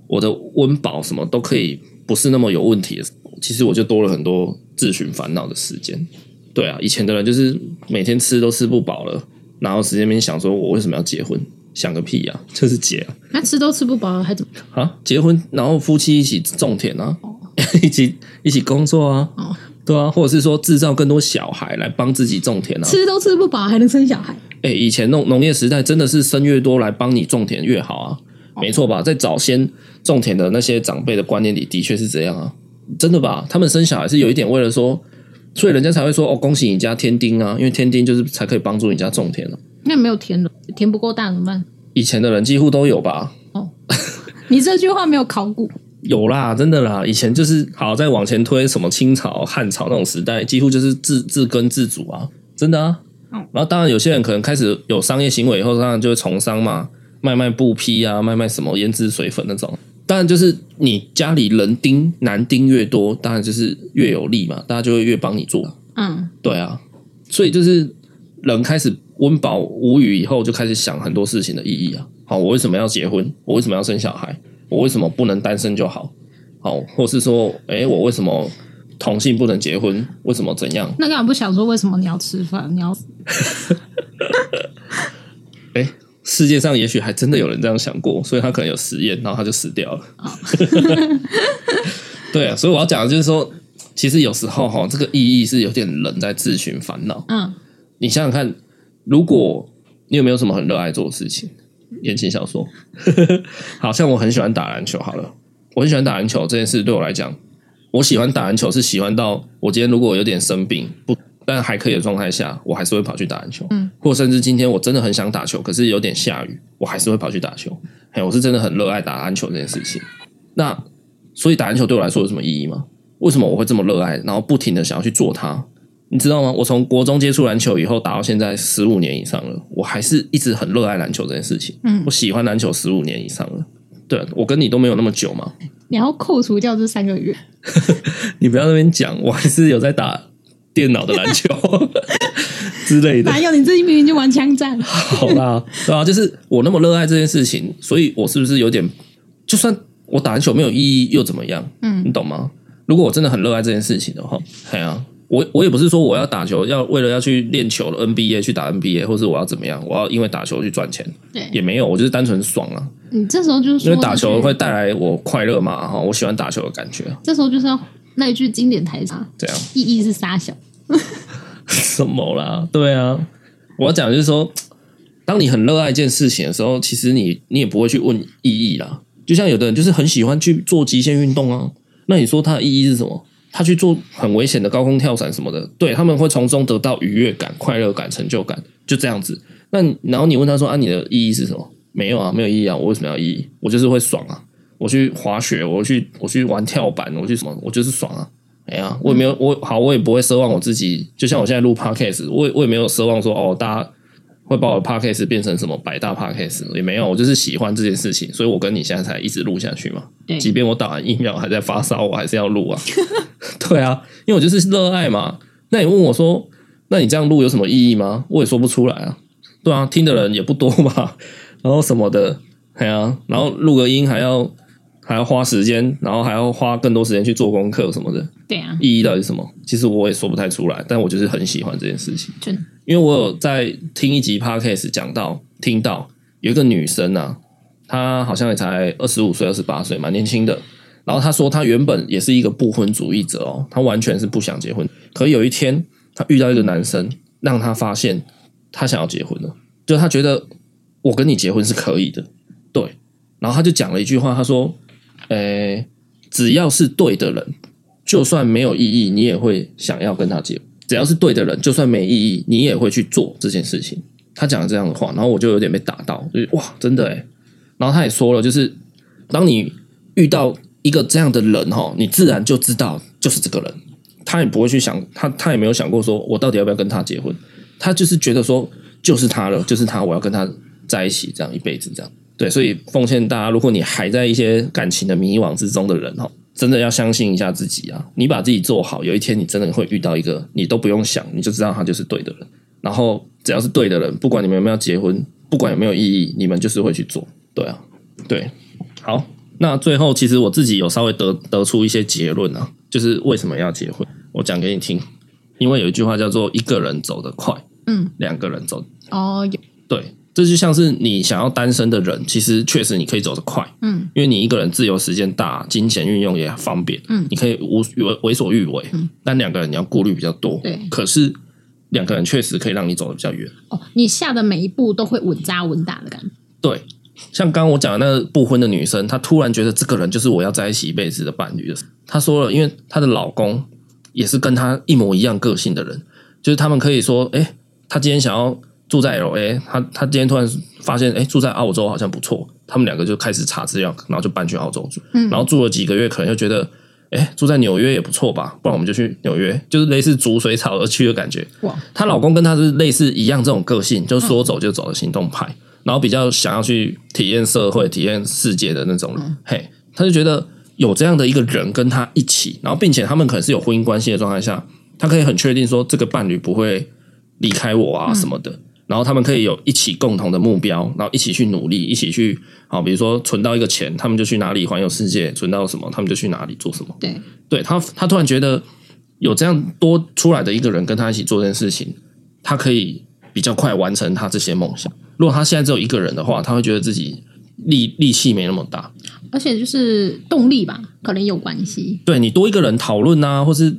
我的温饱什么都可以不是那么有问题的，其实我就多了很多自寻烦恼的时间。对啊，以前的人就是每天吃都吃不饱了，然后时间边想说我为什么要结婚？想个屁啊，就是结啊。那吃都吃不饱还怎么？啊，结婚然后夫妻一起种田啊，哦、一起一起工作啊。哦对啊，或者是说制造更多小孩来帮自己种田啊，吃都吃不饱还能生小孩？哎，以前农农业时代真的是生越多来帮你种田越好啊，哦、没错吧？在早先种田的那些长辈的观念里，的确是这样啊，真的吧？他们生小孩是有一点为了说，所以人家才会说哦，恭喜你家添丁啊，因为添丁就是才可以帮助你家种田了、啊。那没有田了，田不够大怎么办？以前的人几乎都有吧？哦，你这句话没有考古。有啦，真的啦，以前就是好再往前推，什么清朝、汉朝那种时代，几乎就是自自耕自主啊，真的啊。然后当然有些人可能开始有商业行为以后，当然就会从商嘛，卖卖布匹啊，卖卖什么胭脂水粉那种。当然就是你家里人丁男丁越多，当然就是越有利嘛，大家就会越帮你做。嗯，对啊。所以就是人开始温饱无语以后，就开始想很多事情的意义啊。好，我为什么要结婚？我为什么要生小孩？我为什么不能单身就好？好，或是说，哎，我为什么同性不能结婚？为什么怎样？那干嘛不想说为什么你要吃饭？你要？哎，世界上也许还真的有人这样想过，所以他可能有实验，然后他就死掉了。哦、对啊，所以我要讲的就是说，其实有时候哈，这个意义是有点人在自寻烦恼。嗯，你想想看，如果你有没有什么很热爱做的事情？言情小说，好像我很喜欢打篮球。好了，我很喜欢打篮球这件事对我来讲，我喜欢打篮球是喜欢到我今天如果有点生病不但还可以的状态下，我还是会跑去打篮球。嗯，或甚至今天我真的很想打球，可是有点下雨，我还是会跑去打球。嘿，我是真的很热爱打篮球这件事情。那所以打篮球对我来说有什么意义吗？为什么我会这么热爱，然后不停的想要去做它？你知道吗？我从国中接触篮球以后，打到现在十五年以上了，我还是一直很热爱篮球这件事情。嗯，我喜欢篮球十五年以上了。对，我跟你都没有那么久嘛。你要扣除掉这三个月，你不要在那边讲，我还是有在打电脑的篮球 之类的。哪有？你最近明明就玩枪战。好啦，对啊，就是我那么热爱这件事情，所以我是不是有点？就算我打篮球没有意义又怎么样？嗯，你懂吗？如果我真的很热爱这件事情的话，对啊。我我也不是说我要打球，要为了要去练球的 NBA 去打 NBA，或是我要怎么样，我要因为打球去赚钱，对，也没有，我就是单纯爽啊。你这时候就是因为打球会带来我快乐嘛，哈，我喜欢打球的感觉。这时候就是要那一句经典台词，对啊意义是杀小 什么啦？对啊，我要讲就是说，当你很热爱一件事情的时候，其实你你也不会去问意义啦。就像有的人就是很喜欢去做极限运动啊，那你说它的意义是什么？他去做很危险的高空跳伞什么的，对，他们会从中得到愉悦感、快乐感、成就感，就这样子。那然后你问他说：“啊，你的意义是什么？”没有啊，没有意义啊。我为什么要意义？我就是会爽啊！我去滑雪，我去我去玩跳板，我去什么？我就是爽啊！哎呀，我也没有我好，我也不会奢望我自己。就像我现在录 Podcast，我也我也没有奢望说哦，大家。会把我的 podcast 变成什么百大 podcast 也没有，我就是喜欢这件事情，所以我跟你现在才一直录下去嘛。即便我打完疫苗还在发烧，我还是要录啊。对啊，因为我就是热爱嘛。那你问我说，那你这样录有什么意义吗？我也说不出来啊。对啊，听的人也不多嘛，然后什么的，对啊，然后录个音还要。还要花时间，然后还要花更多时间去做功课什么的。对啊，意义到底是什么？其实我也说不太出来，但我就是很喜欢这件事情。真的，因为我有在听一集 podcast 讲到，听到有一个女生啊，她好像也才二十五岁、二十八岁，蛮年轻的。然后她说，她原本也是一个不婚主义者哦，她完全是不想结婚。可有一天，她遇到一个男生，让她发现她想要结婚了，就她觉得我跟你结婚是可以的。对，然后她就讲了一句话，她说。诶，只要是对的人，就算没有意义，你也会想要跟他结。只要是对的人，就算没意义，你也会去做这件事情。他讲了这样的话，然后我就有点被打到，就是哇，真的诶。然后他也说了，就是当你遇到一个这样的人哈，你自然就知道就是这个人。他也不会去想，他他也没有想过说我到底要不要跟他结婚。他就是觉得说就是他了，就是他，我要跟他在一起，这样一辈子这样。对，所以奉劝大家，如果你还在一些感情的迷惘之中的人哈，真的要相信一下自己啊！你把自己做好，有一天你真的会遇到一个你都不用想，你就知道他就是对的人。然后只要是对的人，不管你们有没有结婚，不管有没有意义，你们就是会去做。对啊，对，好。那最后，其实我自己有稍微得得出一些结论啊，就是为什么要结婚？我讲给你听。因为有一句话叫做“一个人走得快，嗯，两个人走哦，有对。”这就像是你想要单身的人，其实确实你可以走得快，嗯，因为你一个人自由时间大，金钱运用也方便，嗯，你可以无为为所欲为，嗯，但两个人你要顾虑比较多，对，可是两个人确实可以让你走得比较远，哦，你下的每一步都会稳扎稳打的感觉，对，像刚刚我讲的那个不婚的女生，她突然觉得这个人就是我要在一起一辈子的伴侣的，她说了，因为她的老公也是跟她一模一样个性的人，就是他们可以说，哎，她今天想要。住在 LA，他他今天突然发现，哎，住在澳洲好像不错。他们两个就开始查资料，然后就搬去澳洲住。嗯，然后住了几个月，可能就觉得，哎，住在纽约也不错吧？不然我们就去纽约，就是类似逐水草而去的感觉。哇，她老公跟她是类似一样这种个性，就是说走就走的行动派，然后比较想要去体验社会、体验世界的那种人。嘿，他就觉得有这样的一个人跟他一起，然后并且他们可能是有婚姻关系的状态下，他可以很确定说这个伴侣不会。离开我啊什么的。嗯然后他们可以有一起共同的目标，然后一起去努力，一起去好，比如说存到一个钱，他们就去哪里环游世界；存到什么，他们就去哪里做什么。对，对他，他突然觉得有这样多出来的一个人跟他一起做这件事情，他可以比较快完成他这些梦想。如果他现在只有一个人的话，他会觉得自己力力气没那么大，而且就是动力吧，可能有关系。对，你多一个人讨论啊，或是。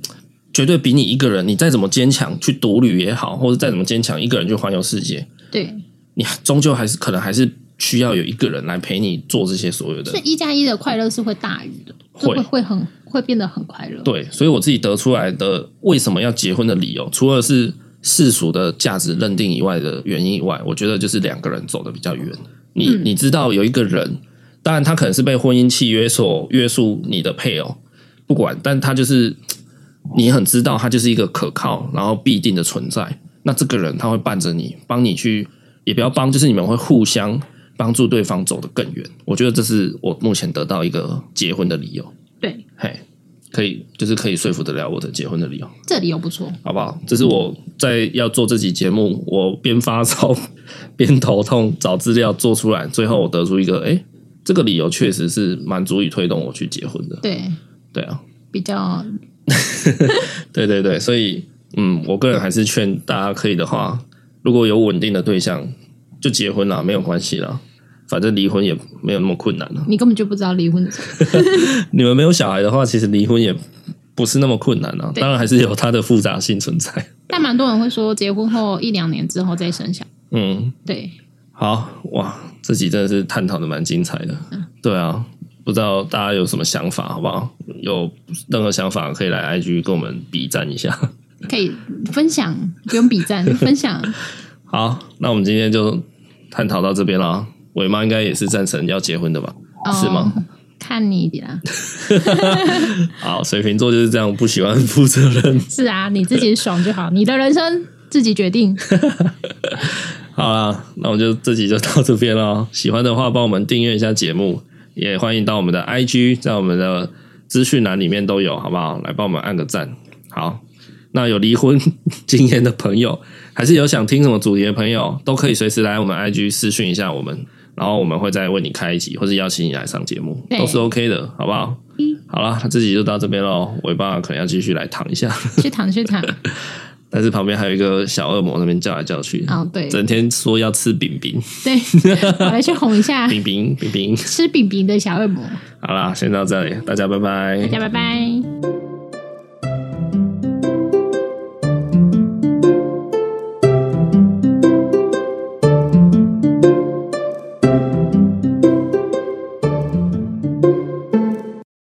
绝对比你一个人，你再怎么坚强去独旅也好，或者再怎么坚强，一个人去环游世界，对，你终究还是可能还是需要有一个人来陪你做这些所有的。所以一加一的快乐是会大于的，会会很会变得很快乐。对，所以我自己得出来的为什么要结婚的理由，除了是世俗的价值认定以外的原因以外，我觉得就是两个人走得比较远。你、嗯、你知道有一个人，当然他可能是被婚姻契约所约束你的配偶，不管，但他就是。你很知道他就是一个可靠，然后必定的存在。那这个人他会伴着你，帮你去，也不要帮，就是你们会互相帮助对方走得更远。我觉得这是我目前得到一个结婚的理由。对，嘿，可以，就是可以说服得了我的结婚的理由。这理由不错，好不好？这是我在要做这集节目，我边发烧 边头痛找资料做出来，最后我得出一个，哎，这个理由确实是蛮足以推动我去结婚的。对，对啊，比较。对对对，所以嗯，我个人还是劝大家可以的话，如果有稳定的对象，就结婚了，没有关系了，反正离婚也没有那么困难了。你根本就不知道离婚的。你们没有小孩的话，其实离婚也不是那么困难啊，当然还是有它的复杂性存在。但蛮多人会说，结婚后一两年之后再生小孩。嗯，对。好哇，这集真的是探讨的蛮精彩的。嗯，对啊。不知道大家有什么想法，好不好？有任何想法可以来 IG 跟我们比赞一下，可以分享，不用比赞，分享。好，那我们今天就探讨到这边了。伟妈应该也是赞成要结婚的吧？哦、是吗？看你的啦。好，水瓶座就是这样，不喜欢负责任。是啊，你自己爽就好，你的人生自己决定。好啦，那我们就这集就到这边了。喜欢的话，帮我们订阅一下节目。也欢迎到我们的 IG，在我们的资讯栏里面都有，好不好？来帮我们按个赞。好，那有离婚经验的朋友，还是有想听什么主题的朋友，都可以随时来我们 IG 私讯一下我们，然后我们会再为你开一集，或者邀请你来上节目，都是 OK 的，好不好？嗯、好了，那这集就到这边喽。尾巴可能要继续来躺一下，去 躺去躺。但是旁边还有一个小恶魔，那边叫来叫去，哦，对，整天说要吃饼饼，对，我来去哄一下 饼饼饼饼，吃饼饼的小恶魔。好啦，先到这里，大家拜拜，大家拜拜。